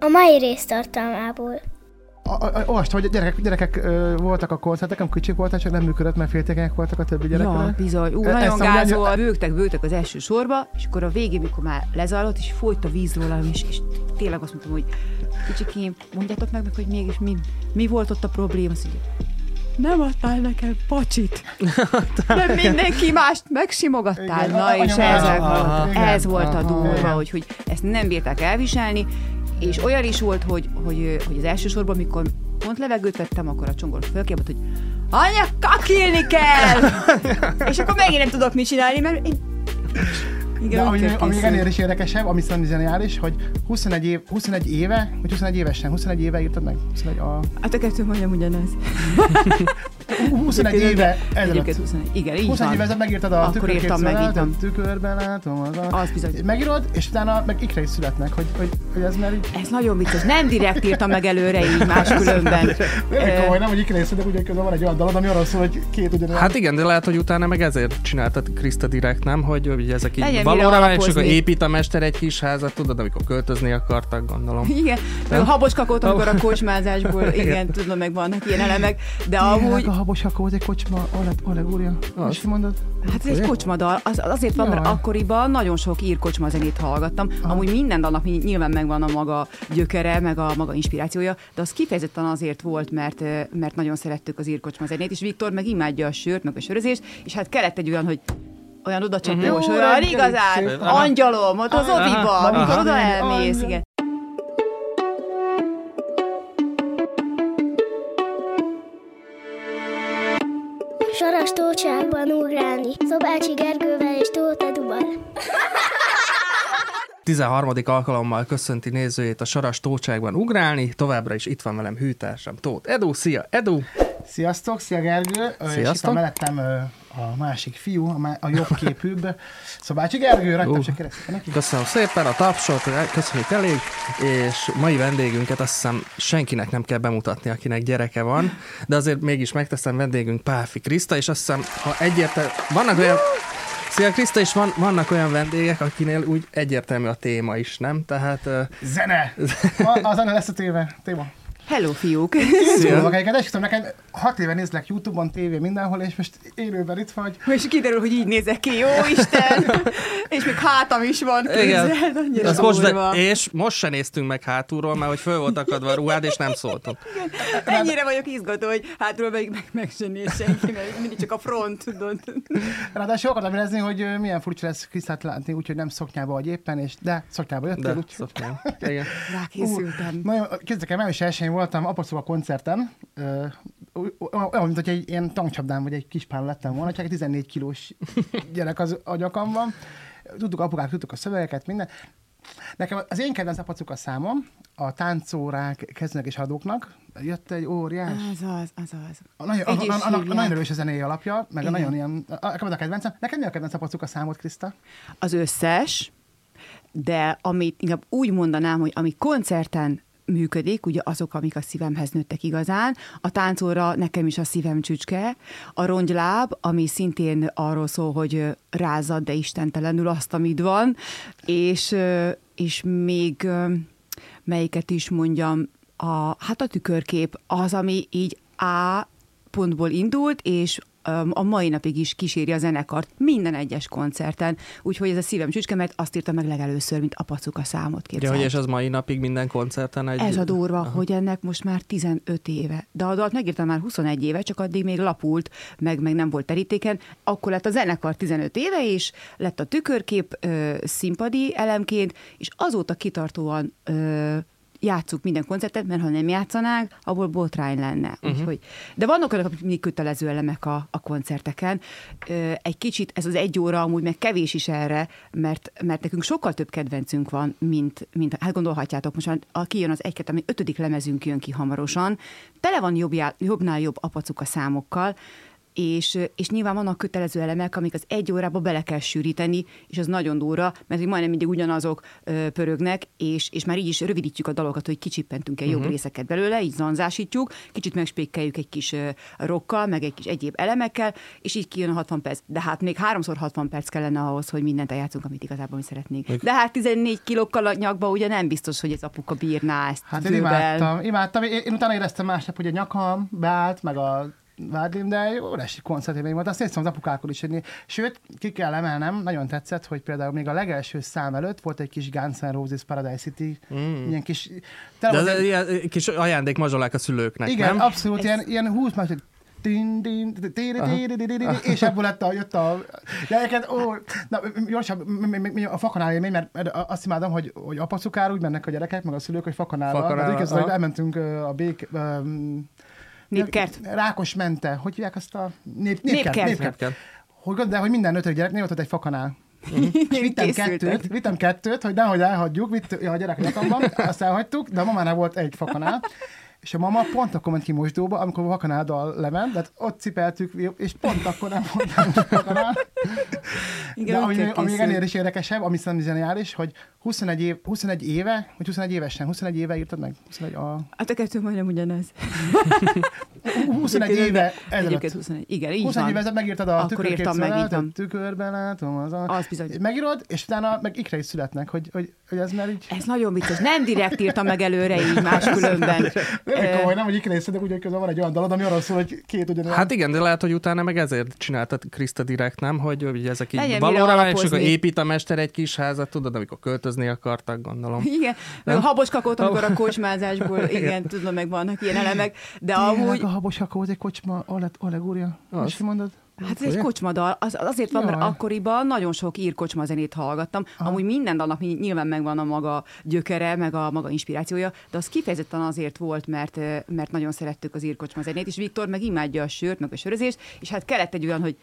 A mai rész tartalmából. Olvastam, hogy gyerekek, gyerekek ö, voltak a koncerteken, kicsik voltak, csak nem működött, mert féltékenyek voltak a többi gyerekek. Ja, bizony. Ú, E- nagyon gázol, annyi- bőgtek, bőgtek az első sorba, és akkor a végén, mikor már lezajlott, és folyt a víz rólam, és, és tényleg azt mondtam, hogy kicsikém, mondjátok meg, meg hogy mégis mi, mi volt ott a probléma. Azt mondja, nem adtál nekem pacsit. Nem mindenki mást megsimogattál. Igen, Na, és ez, volt, igen. ez volt a durva, hogy, hogy ezt nem bírták elviselni, és olyan is volt, hogy, hogy, hogy az első sorban, amikor pont levegőt vettem, akkor a csongor fölkiabott, hogy anya, kakilni kell! és akkor megint nem tudok mit csinálni, mert én... De Igen, ami, úgy kell ami készülni. ennél is érdekesebb, ami szerintem zseniális, hogy 21, év, 21 éve, vagy 21 évesen, 21 éve írtad meg? 21, a, Hát a kettő majdnem ugyanaz. 21 éve ezelőtt. Egyébként 21. Igen, így 21 van. éve ezelőtt megírtad a Akkor írtam meg, így van. a tükörben látom az a... Az bizony. Megírod, és utána meg ikre is születnek, hogy, hogy, hogy ez már így... Ez nagyon vicces. Nem direkt írtam meg előre így máskülönben. Nem komoly, nem, hogy ikre is születnek, ugye közben van egy olyan dalod, ami arról szól, hogy két ugyanolyan... Hát igen, de lehet, hogy utána meg ezért csináltad Krista direkt, nem? Hogy, hogy ezek így Legyen valóra van, és akkor épít a mester egy kis házat, tudod, amikor költözni akartak, gondolom. Igen, meg a habocskakót, amikor a kocsmázásból, igen, tudom, meg vannak ilyen elemek, de amúgy, habos hakó, az egy kocsma, alleg- allegória. És mondod? hát ez egy kocsmadal, az, azért van, mert akkoriban nagyon sok ír kocsma zenét hallgattam, amúgy minden dalnak ny- nyilván megvan a maga gyökere, meg a maga inspirációja, de az kifejezetten azért volt, mert, mert nagyon szerettük az ír kocsma zenét, és Viktor meg imádja a sört, meg a sörözést, és hát kellett egy olyan, hogy olyan oda csapós, Jó olyan igazán, angyalom, ott az Aha. oviba, Aha. amikor oda Aha. elmész, igen. Saras tócsákban ugrálni. Szobácsi Gergővel és Tóth Eduval. 13. alkalommal köszönti nézőjét a Saras Tócságban ugrálni, továbbra is itt van velem hűtársam Tóth Edu, szia Edu! Sziasztok, szia Gergő. Ö, És itt Sziasztok. mellettem a másik fiú, a, jobb képűbb. Szobácsi Gergő, rajtam se keresztül neki. Köszönöm szépen a tapsot, köszönjük elég, és mai vendégünket azt hiszem senkinek nem kell bemutatni, akinek gyereke van, de azért mégis megteszem vendégünk Páfi Kriszta, és azt hiszem, ha egyértelmű, vannak olyan, Szia Kriszta, és van, vannak olyan vendégek, akinél úgy egyértelmű a téma is, nem? Tehát ö, Zene! A, a zene lesz a téve, téma. Hello, fiúk! Szóval magáikat esküszöm, nekem hat éve nézlek Youtube-on, tévé mindenhol, és most élőben itt vagy. És kiderül, hogy így nézek ki, jó Isten! és még hátam is van, képzeld, annyira Az most, de, és most se néztünk meg hátulról, mert hogy föl volt akadva a ruhád, és nem szóltunk. Ennyire vagyok izgató, hogy hátulról meg, meg, meg se néz senki, mert mindig csak a front, tudod. Ráadásul akartam érezni, hogy milyen furcsa lesz Krisztát látni, úgyhogy nem szoknyába vagy éppen, és de szoknyába jöttél, De, úgyhogy... Igen. Rákészültem. Nagyon, képzeljük el, 1 voltam Apaszóba koncerten, olyan, mint hogy egy ilyen tankcsapdán vagy egy kispán lettem volna, csak egy 14 kilós gyerek az a nyakamban. Tudtuk, apukák, tudtuk a szövegeket, minden. Nekem az én kedvenc apacuka számom, a táncórák kezdőnek és adóknak, jött egy óriás. Az az, az az. A nagyon, a, a, a, a, a nagyon erős a zenei alapja, meg a Igen. nagyon ilyen, a, a, a kedvencem. Neked mi a kedvenc apacuka számod, Kriszta? Az összes, de amit inkább úgy mondanám, hogy ami koncerten működik, ugye azok, amik a szívemhez nőttek igazán. A táncóra nekem is a szívem csücske. A rongyláb, ami szintén arról szól, hogy rázad, de istentelenül azt, amit van. És, és még melyiket is mondjam, a, hát a tükörkép az, ami így A pontból indult, és a mai napig is kíséri a zenekart minden egyes koncerten. Úgyhogy ez a szívem csücske, mert azt írta meg legelőször, mint apacuka számot Ja, képzeld. hogy és az mai napig minden koncerten egy... Ez a durva, Aha. hogy ennek most már 15 éve. De a dalt megírtam már 21 éve, csak addig még lapult, meg, meg nem volt terítéken. Akkor lett a zenekar 15 éve is, lett a tükörkép ö, színpadi elemként, és azóta kitartóan ö, játsszuk minden koncertet, mert ha nem játszanánk, abból botrány lenne. Uh-huh. Úgyhogy, de vannak olyanok, mindig kötelező elemek a, a koncerteken. Egy kicsit, ez az egy óra amúgy meg kevés is erre, mert, mert nekünk sokkal több kedvencünk van, mint, mint hát gondolhatjátok, most a, kijön az egy ami ötödik lemezünk jön ki hamarosan, tele van jobb, jobbnál jobb apacuka számokkal, és, és nyilván vannak kötelező elemek, amik az egy órába bele kell sűríteni, és az nagyon durva, mert hogy majdnem mindig ugyanazok ö, pörögnek, és, és már így is rövidítjük a dalokat, hogy kicsippentünk el uh-huh. jobb részeket belőle, így zanzásítjuk, kicsit megspékeljük egy kis ö, rokkal, meg egy kis egyéb elemekkel, és így kijön a 60 perc. De hát még háromszor 60 perc kellene ahhoz, hogy mindent eljátszunk, amit igazából mi szeretnénk. De hát 14 kilókkal a nyakba ugye nem biztos, hogy ez apuka bírná ezt. Hát én imádtam, imádtam. Én, én utána éreztem másnap, hogy a nyakam beállt, meg a vádlim, de jó esi koncertélmény volt. Azt hiszem az apukákon is. Hogy, sőt, ki kell emelnem, nagyon tetszett, hogy például még a legelső szám előtt volt egy kis Guns N' Roses Paradise City, mm. ilyen kis... De az egy, ilyen kis ajándék mazsolák a szülőknek, Igen, nem? abszolút, ilyen, ilyen 20 másod, din, din, din, és ebből lett a, jött a gyereked, ó, na, gyorsabb, a fakanál élmény, mert azt imádom, hogy, hogy apacukár úgy mennek a gyerekek, meg a szülők, hogy fakanálva. Fakanálva. Hát, hogy elmentünk a bék, Népkert. Rákos mente. Hogy hívják azt a nép, népkert? Népkert. népkert. Hogy, de hogy minden ötödik gyereknél ott egy fakanál. Uh-huh. vittem kettőt, vittem kettőt, hogy nehogy elhagyjuk, vitt a gyerek nyakamban, azt elhagytuk, de a mamánál volt egy fakanál, és a mama pont akkor ment ki mosdóba, amikor a vakanáddal lement, tehát ott cipeltük, és pont akkor nem vakanál. Igen, De ami, ami ennél is érdekesebb, ami szerintem zseniális, hogy 21, év, 21 éve, vagy 21 évesen, 21 éve írtad meg? 21 a... Hát a kettő majdnem ugyanez. 21 éve ezelőtt. 21. Igen, így 21 éve megírtad a Akkor írtam meg, írtam. Tükörben látom. Az, a... az bizony. Megírod, és utána meg ikre is születnek, hogy, hogy, hogy ez már így... Ez nagyon vicces. Nem direkt írtam meg előre így máskülönben. Nem komoly, nem, hogy de úgy, hogy van egy olyan dalod, ami arról szól, hogy két ugyanolyan. Hát igen, de lehet, hogy utána meg ezért csináltad Krista direkt, nem? Hogy, hogy ezek így valóra és akkor épít a mester egy kis házat, tudod, amikor költözni akartak, gondolom. Igen, meg a habos kakót, amikor a kocsmázásból, igen, tudom, meg vannak ilyen elemek, de amúgy... a habos kakó, egy kocsma allegória. Most mondod? Hát ez egy kocsmadal. Az, azért van, mert akkoriban nagyon sok ír kocsmazenét hallgattam. Aha. Amúgy minden dalnak nyilván megvan a maga gyökere, meg a maga inspirációja, de az kifejezetten azért volt, mert, mert nagyon szerettük az ír kocsmazenét, és Viktor meg imádja a sört, meg a sörözést, és hát kellett egy olyan, hogy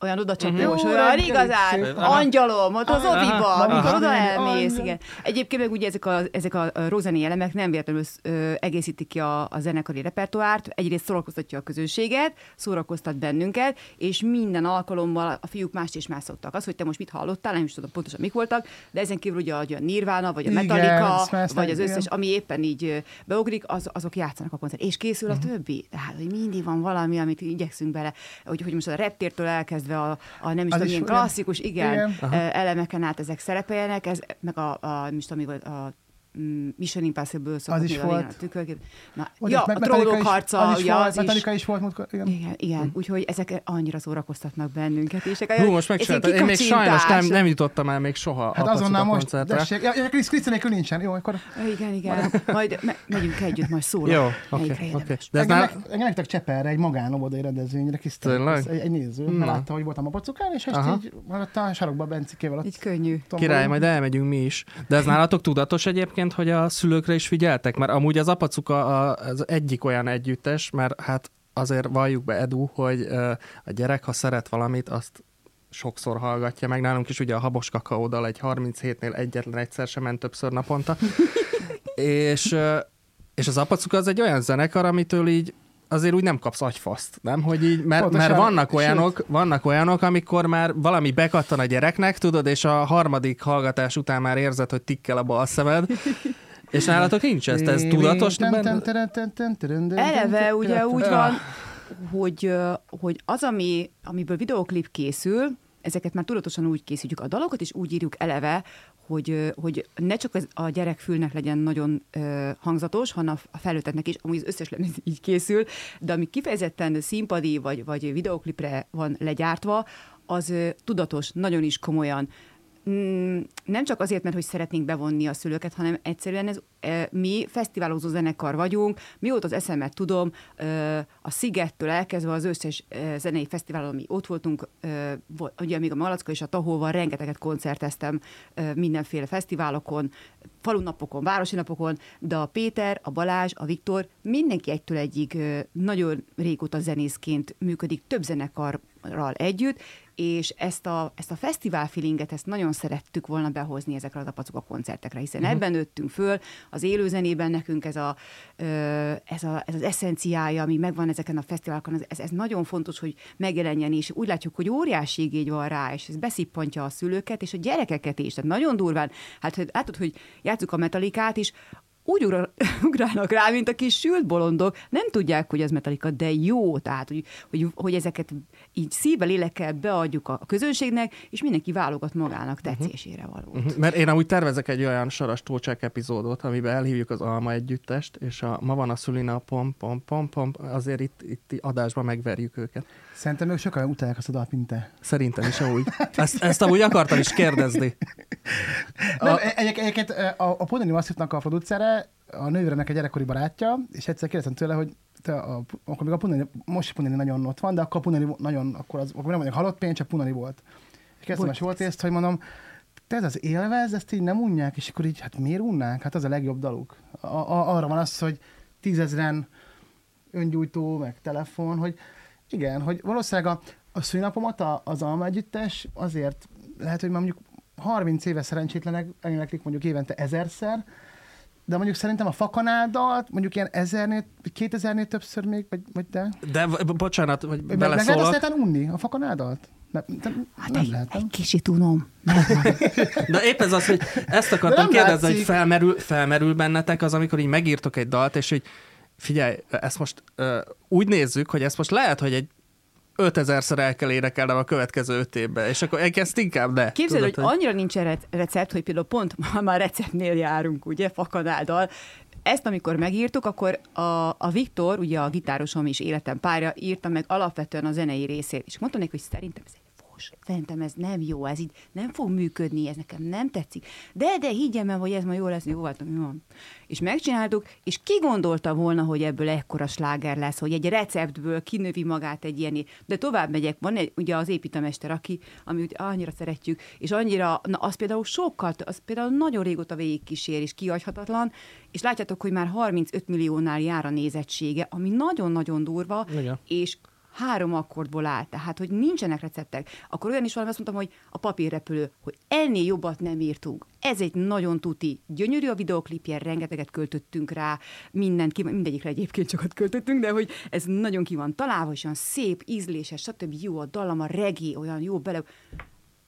olyan odacsapós, uh-huh. olyan igazán angyalom, ott az oviba, amikor oda elmész, igen. Egyébként meg ugye ezek a, ezek a rozeni elemek nem véletlenül ö, egészítik ki a, a zenekari repertoárt, egyrészt szórakoztatja a közönséget, szórakoztat bennünket, és minden alkalommal a fiúk mást és más szoktak. Az, hogy te most mit hallottál, nem is tudom pontosan mik voltak, de ezen kívül ugye a Nirvana, vagy a Metallica, igen, vagy az összes, igen. ami éppen így beugrik, az, azok játszanak a koncert. És készül uh-huh. a többi. Tehát, hogy mindig van valami, amit igyekszünk bele, hogy, hogy most a reptértől elkezd elkezdve a, a nem is tudom, ilyen klasszikus, igen, igen. elemeken át ezek szerepeljenek, ez, meg a, a nem is tudom, a Mm, Mission Impossible szokott az is volt. A tükörkép. Na, ja, a trónok harca, az is ja, volt, az Metallica is, is volt múltkor. Igen, igen, igen. Mm. úgyhogy ezek annyira szórakoztatnak bennünket. És Hú, most megcsináltad. Én még sajnos nem, nem jutottam el még soha hát azonnal most, dessék. Ja, ja, Krisz, Krisz nélkül nincsen. Jó, akkor... Igen, igen. Majd me- megyünk együtt, majd szólok. Jó, oké. Okay, okay. De ez engem, engem megtek Cseperre egy magánobodai rendezvényre, Krisz, egy, egy néző, mert látta, hogy voltam a pocukán, és ezt így a sarokba Bencikével. Így könnyű. Király, majd elmegyünk mi is. De ez nálatok tudatos egyébként, hogy a szülők szülőkre is figyeltek? Mert amúgy az apacuka az egyik olyan együttes, mert hát azért valljuk be, Edu, hogy a gyerek, ha szeret valamit, azt sokszor hallgatja meg. Nálunk is ugye a habos kakaódal egy 37-nél egyetlen egyszer sem ment többször naponta. és, és az apacuka az egy olyan zenekar, amitől így azért úgy nem kapsz agyfaszt, nem? Hogy így, mert, mert vannak, olyanok, vannak olyanok, amikor már valami bekattan a gyereknek, tudod, és a harmadik hallgatás után már érzed, hogy tikkel a bal szemed, és nálatok nincs ez? Ez tudatos? Eleve ugye úgy van, hogy, hogy az, ami, amiből videoklip készül, ezeket már tudatosan úgy készítjük. A dalokat is úgy írjuk eleve, hogy, hogy ne csak az, a gyerek fülnek legyen nagyon ö, hangzatos, hanem a felnőtteknek is, amúgy az összes lemez így készül, de ami kifejezetten színpadi vagy, vagy videoklipre van legyártva, az ö, tudatos, nagyon is komolyan nem csak azért, mert hogy szeretnénk bevonni a szülőket, hanem egyszerűen ez, e, mi fesztiválozó zenekar vagyunk, mióta az eszemet tudom, a Szigettől elkezdve az összes e, zenei fesztiválon, ami ott voltunk, ugye még a Malacka és a Tahóval rengeteget koncerteztem mindenféle fesztiválokon, falunapokon, városi napokon, de a Péter, a Balázs, a Viktor, mindenki egytől egyig nagyon régóta zenészként működik több zenekarral együtt, és ezt a, ezt a fesztivál feelinget, ezt nagyon szerettük volna behozni ezekre a a koncertekre, hiszen uh-huh. ebben nőttünk föl, az élőzenében nekünk ez, a, ez, a, ez az eszenciája, ami megvan ezeken a fesztiválokon, ez, ez nagyon fontos, hogy megjelenjen, és úgy látjuk, hogy óriási igény van rá, és ez beszippantja a szülőket, és a gyerekeket is, tehát nagyon durván, hát látod, hogy játszuk a metalikát is, úgy ugrálnak rá, mint a kis sült bolondok, nem tudják, hogy ez metalika, de jó, tehát, hogy, hogy, hogy ezeket így szívvel, lélekkel beadjuk a közönségnek, és mindenki válogat magának mhm. tetszésére való. Uh-huh. Mert én amúgy tervezek egy olyan saras tócsák epizódot, amiben elhívjuk az Alma együttest, és a ma van a szülinapom, pom, pom, pom, azért itt, itt adásban megverjük őket. Szerintem ők sokan utálják azt a dalt, mint te. Szerintem is amúgy. Ezt, ezt amúgy akartam is kérdezni. Nem, a... egyébként a, a Podani Masszívnak a producere, a nővéremnek egy gyerekkori barátja, és egyszer kérdeztem tőle, hogy te a, akkor még a Punani, most Punani nagyon ott van, de akkor a Punani nagyon, akkor, az, akkor nem mondjuk halott pénz, csak Punani volt. És a volt ezt, hogy mondom, te ez az élvez, ezt így nem unják, és akkor így, hát miért unnák? Hát az a legjobb daluk. A, a, arra van az, hogy tízezren öngyújtó, meg telefon, hogy igen, hogy valószínűleg a, a szülinapomat az Alma Együttes azért lehet, hogy már mondjuk 30 éve szerencsétlenek eléneklik mondjuk évente ezerszer, de mondjuk szerintem a fakanáldalt mondjuk ilyen ezernél, vagy kétezernél többször még, vagy, vagy de... De bocsánat, hogy beleszólok. Meg lehet azt unni, a fakanáldalt? Nem, nem, hát nem egy, lehet, egy kicsit unom. De épp ez az, hogy ezt akartam kérdezni, hogy felmerül, felmerül bennetek az, amikor így megírtok egy dalt, és hogy figyelj, ezt most uh, úgy nézzük, hogy ezt most lehet, hogy egy 5000-szer el kell énekelnem a következő öt évben, és akkor ezt inkább ne. Képzeld, hogy, hogy annyira nincs recept, hogy például pont ma már receptnél járunk, ugye, fakanáldal, ezt amikor megírtuk, akkor a, a Viktor, ugye a gitárosom is életem párja, írta meg alapvetően a zenei részét, és mondta neki, hogy szerintem ez egy fos, szerintem ez nem jó, ez így nem fog működni, ez nekem nem tetszik. De, de higgyem el, hogy ez ma jó lesz, jó voltam, jó és megcsináltuk, és ki gondolta volna, hogy ebből ekkora sláger lesz, hogy egy receptből kinövi magát egy ilyen, de tovább megyek, van egy, ugye az építemester, aki, ami ugye annyira szeretjük, és annyira, na az például sokkal, az például nagyon régóta végigkísér, és kihagyhatatlan, és látjátok, hogy már 35 milliónál jár a nézettsége, ami nagyon-nagyon durva, Igen. és három akkordból áll, tehát hogy nincsenek receptek. Akkor olyan is valami azt mondtam, hogy a papírrepülő, hogy ennél jobbat nem írtunk. Ez egy nagyon tuti, gyönyörű a videoklipje, rengeteget költöttünk rá, mindent, mindegyikre egyébként sokat költöttünk, de hogy ez nagyon ki van találva, és olyan szép, ízléses, stb. jó a dallam, a regi, olyan jó bele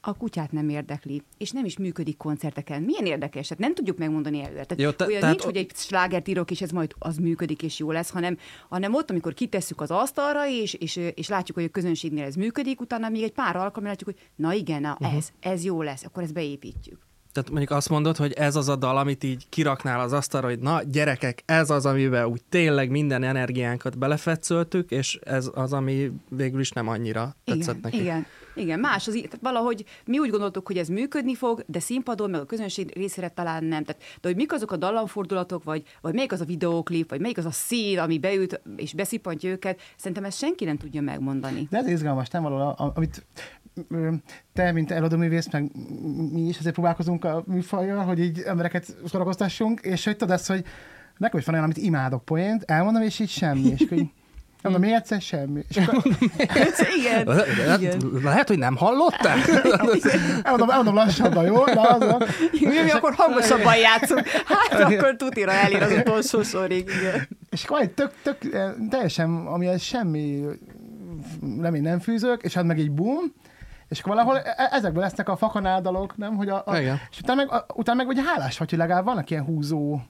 a kutyát nem érdekli, és nem is működik koncerteken. Milyen érdekes, hát nem tudjuk megmondani előre. Tehát jó, te, olyan tehát nincs, o... hogy egy slágert írok, és ez majd az működik, és jó lesz, hanem, hanem ott, amikor kitesszük az asztalra, és, és, és látjuk, hogy a közönségnél ez működik, utána még egy pár alkalommal látjuk, hogy na igen, na, uh-huh. ez, ez jó lesz, akkor ezt beépítjük. Tehát mondjuk azt mondod, hogy ez az a dal, amit így kiraknál az asztalra, hogy na gyerekek, ez az, amiben úgy tényleg minden energiánkat belefetszöltük, és ez az, ami végül is nem annyira tetszett igen, neki. Igen, igen, más, az, tehát valahogy mi úgy gondoltuk, hogy ez működni fog, de színpadon, meg a közönség részére talán nem. Tehát, de hogy mik azok a dallamfordulatok, vagy, vagy melyik az a videóklip, vagy melyik az a szín, ami beüt és beszippantja őket, szerintem ezt senki nem tudja megmondani. De ez izgalmas, nem való, amit te, mint eladóművész, meg mi is azért próbálkozunk a műfajjal, hogy így embereket szórakoztassunk, és hogy tudod ezt, hogy nekem is van olyan, amit imádok poént, elmondom, és így semmi, és hogy Mondom, még egyszer semmi. És akkor... igen, igen. Lehet, hogy nem hallottál? elmondom, elmondom lassabban, jó? De az a... mi, mi akkor hangosabban játszunk. Hát akkor tutira elér az utolsó sorig. Igen. És akkor egy tök, tök, teljesen, ami semmi remény nem fűzök, és hát meg egy boom, és akkor valahol e-, e- ezekből lesznek a fakanáldalok, nem? Hogy a, a, igen. És utána meg, a, utána meg vagy hálás vagy, hogy legalább vannak ilyen húzó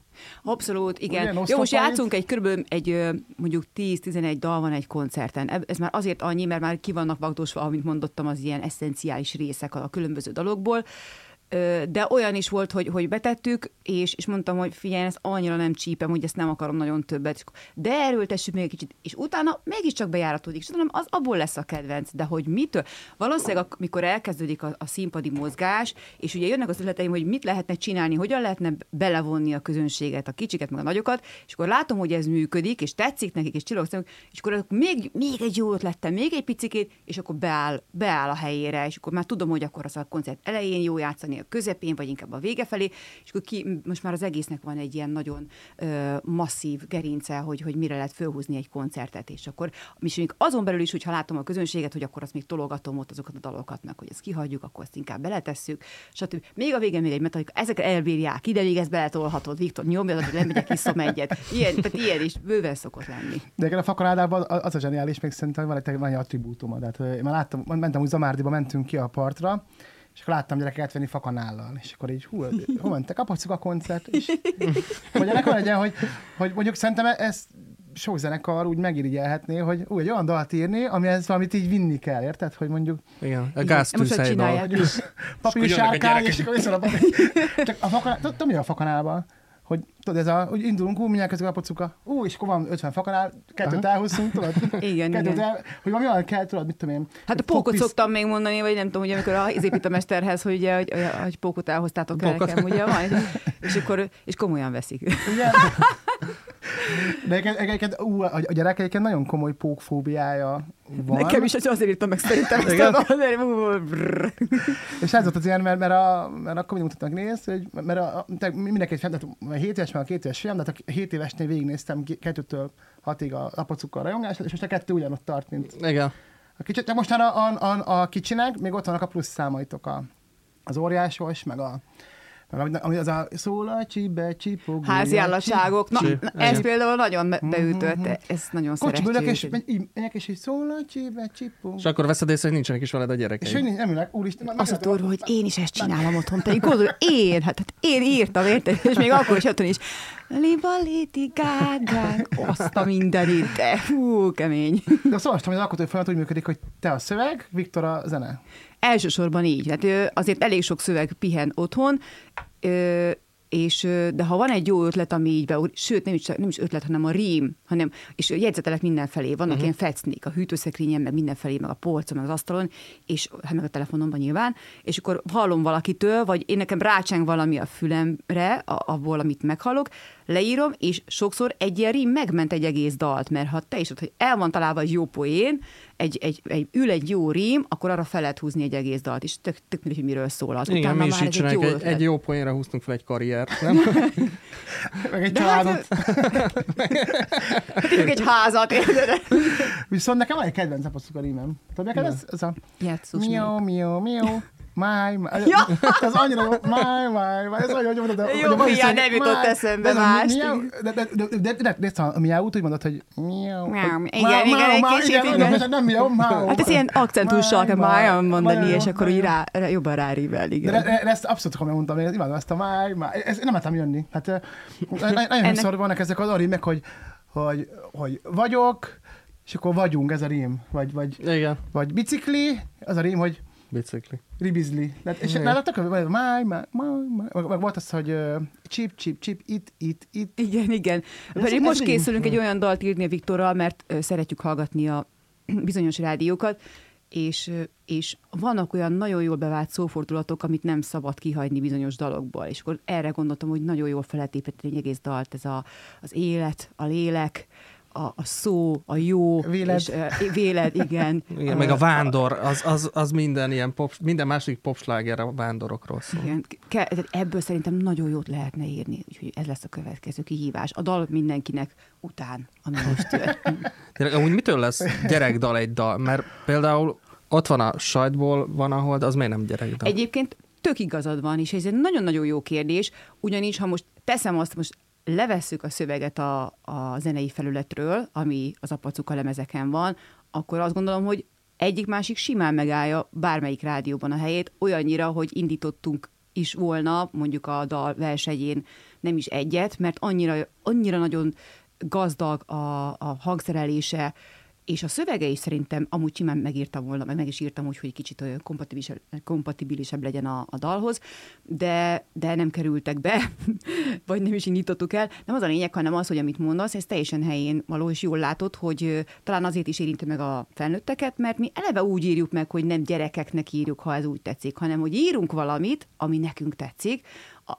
Abszolút, igen. Ugye, Jó, most játszunk egy körülbelül egy mondjuk 10-11 dal van egy koncerten. Ez már azért annyi, mert már ki vannak vagdosva, amit mondottam, az ilyen eszenciális részek a különböző dalokból de olyan is volt, hogy, hogy betettük, és, és mondtam, hogy figyelj, ez annyira nem csípem, hogy ezt nem akarom nagyon többet. De erőltessük még egy kicsit, és utána mégiscsak bejáratódik, és tudom, az abból lesz a kedvenc, de hogy mitől? Valószínűleg, amikor elkezdődik a, a színpadi mozgás, és ugye jönnek az ötleteim, hogy mit lehetne csinálni, hogyan lehetne belevonni a közönséget, a kicsiket, meg a nagyokat, és akkor látom, hogy ez működik, és tetszik nekik, és csillogsz, és akkor még, még egy jó ötlettem, még egy picikét, és akkor beáll, beáll a helyére, és akkor már tudom, hogy akkor az a koncert elején jó játszani, a közepén, vagy inkább a vége felé, és akkor ki, most már az egésznek van egy ilyen nagyon ö, masszív gerince, hogy, hogy mire lehet fölhúzni egy koncertet, és akkor és még azon belül is, hogyha látom a közönséget, hogy akkor azt még tologatom ott azokat a dalokat, meg hogy ezt kihagyjuk, akkor azt inkább beletesszük, stb. Még a végén még egy metalika, ezek elbírják, ide még ezt beletolhatod, Viktor, nyomja, hogy lemegyek, iszom egyet. Ilyen, tehát ilyen is bőven szokott lenni. De a fakanádában az a zseniális, még szerintem van egy nagy attribútuma. Tehát én már láttam, mentem úgy Zamárdiba, mentünk ki a partra, és akkor láttam gyerekeket venni fakanállal, és akkor így, hú, hol mentek, a koncert, és hogy ennek van legyen, hogy, hogy mondjuk szerintem ez sok zenekar úgy megirigyelhetné, hogy úgy egy olyan dalt írni, amihez valamit így vinni kell, érted? Hogy mondjuk... Igen, a gáztűzhely dal. Papírsárkány, és akkor viszont a Csak a fakanál, tudom, mi a fakanálban? Hogy tudod, ez a, hogy indulunk, ú, mindjárt kezdve a pocuka, ú, és akkor van 50 fakanál, kettőt elhúzunk, tudod? igen, kettőt igen. El, hogy valami olyan kell, tudod, mit tudom én. Hát a pókot fogpisz... szoktam még mondani, vagy nem tudom, hogy amikor az építőmesterhez, hogy, ugye, hogy, hogy pókot elhoztátok pókot. nekem, ugye van, és akkor és komolyan veszik. Igen. De egyébként, ú, a gyerek egyébként nagyon komoly pókfóbiája van. Nekem is azért írtam meg szerintem. és ez volt az ilyen, mert, mert, a, mert akkor mindig mutatnak néz, hogy mert a, mindenki egy a 7 éves, meg a 2 éves fiam, de hát a 7 évesnél végignéztem kettőtől hatig a apacukkal rajongás, és most a kettő ugyanott tart, mint Igen. a kicsit. De most a, a, a, a kicsinek még ott vannak a plusz számaitok, a, az óriásos, meg a ami az a szól a csibe, csipog. Házi állatságok. Na, Csip. ez Igen. például nagyon beütött, mm-hmm. ez nagyon szeretjük. és megyek, és így szól a csibe, csipog. És akkor veszed észre, hogy nincsenek is veled a gyerekek. És hogy nem úristen. Az a turva, hogy én is ezt csinálom otthon. Te gondolod, én, hát, hát én írtam, érted? És még akkor is otthon is. Liba Lady Gaga, azt a mindenit, de hú, kemény. De azt olvastam, hogy az alkotói folyamat úgy működik, hogy te a szöveg, Viktor a zene. Elsősorban így. Tehát azért elég sok szöveg pihen otthon, és, de ha van egy jó ötlet, ami így be, sőt, nem is, nem is ötlet, hanem a rím, hanem, és jegyzetelek mindenfelé, vannak uh-huh. ilyen fecnik, a hűtőszekrényen, meg mindenfelé, meg a polcon, meg az asztalon, és hát meg a telefonomban nyilván, és akkor hallom valakitől, vagy én nekem rácseng valami a fülemre, abból, amit meghallok, leírom, és sokszor egy ilyen rím megment egy egész dalt, mert ha te is ott, hogy el van találva egy jó poén, egy, egy, egy, ül egy jó rím, akkor arra fel lehet húzni egy egész dalt, és tök, tök mindegy, hogy miről szól az. Igen, Utána mi is így egy, jó egy, egy jó poénra húztunk fel egy karriert, nem? Meg egy családot. Hát, hát egy házat? Viszont nekem van egy kedvenc aposztuk a rímem. Tudod, neked ez, ez a... Mió, mió, mió. Máj, máj. Ja. Ez annyira jó. Máj, máj, máj. Ez olyan jó, de... Jó, miá, nem jutott eszembe más. De, de, de, de, de, de, de, a miáut úgy mondod, hogy miau. Igen, igen, egy kicsit, igen. Nem miau, máu. Hát ez ilyen akcentussal kell máj mondani, és akkor úgy rá, jobban rárível, igen. De ezt abszolút komolyan mondtam, én imádom ezt a máj, máj. Ez nem lehetem jönni. Hát nagyon sokszor vannak ezek az arimek, hogy, hogy, hogy vagyok, és akkor vagyunk, ez a rím. Vagy, vagy, Igen. vagy bicikli, az a rím, hogy Bicikli. Ribizli. És nálatok, máj, máj, máj, máj, meg volt az, hogy chip, chip, chip, itt, itt, itt. Igen, igen. Pedig most készülünk egy olyan dalt írni a Viktorral, mert szeretjük hallgatni a bizonyos rádiókat, és, és vannak olyan nagyon jól bevált szófordulatok, amit nem szabad kihagyni bizonyos dalokból, és akkor erre gondoltam, hogy nagyon jól fel lehet építeni egy egész dalt, ez a, az élet, a lélek, a, a szó, a jó, véled, és, uh, véled igen. igen. Meg a vándor, az, az, az minden ilyen pop, minden másik popsláger a vándorokról szól. Igen. Ke, ebből szerintem nagyon jót lehetne írni, úgyhogy ez lesz a következő kihívás. A dal mindenkinek után, ami most jön. Tényleg, amúgy mitől lesz gyerekdal egy dal? Mert például ott van a sajtból, van ahol, de az miért nem gyerekdal? Egyébként tök igazad van, és ez egy nagyon-nagyon jó kérdés, ugyanis ha most teszem azt, most levesszük a szöveget a, a zenei felületről, ami az apacuka lemezeken van, akkor azt gondolom, hogy egyik-másik simán megállja bármelyik rádióban a helyét, olyannyira, hogy indítottunk is volna mondjuk a dal versenyén nem is egyet, mert annyira, annyira nagyon gazdag a, a hangszerelése, és a szövege is szerintem amúgy simán megírtam volna, meg meg is írtam úgy, hogy kicsit olyan kompatibilisebb, kompatibilisebb legyen a, a dalhoz, de, de nem kerültek be, vagy nem is indítottuk el. Nem az a lényeg, hanem az, hogy amit mondasz, ez teljesen helyén való, és jól látod, hogy talán azért is érinti meg a felnőtteket, mert mi eleve úgy írjuk meg, hogy nem gyerekeknek írjuk, ha ez úgy tetszik, hanem hogy írunk valamit, ami nekünk tetszik,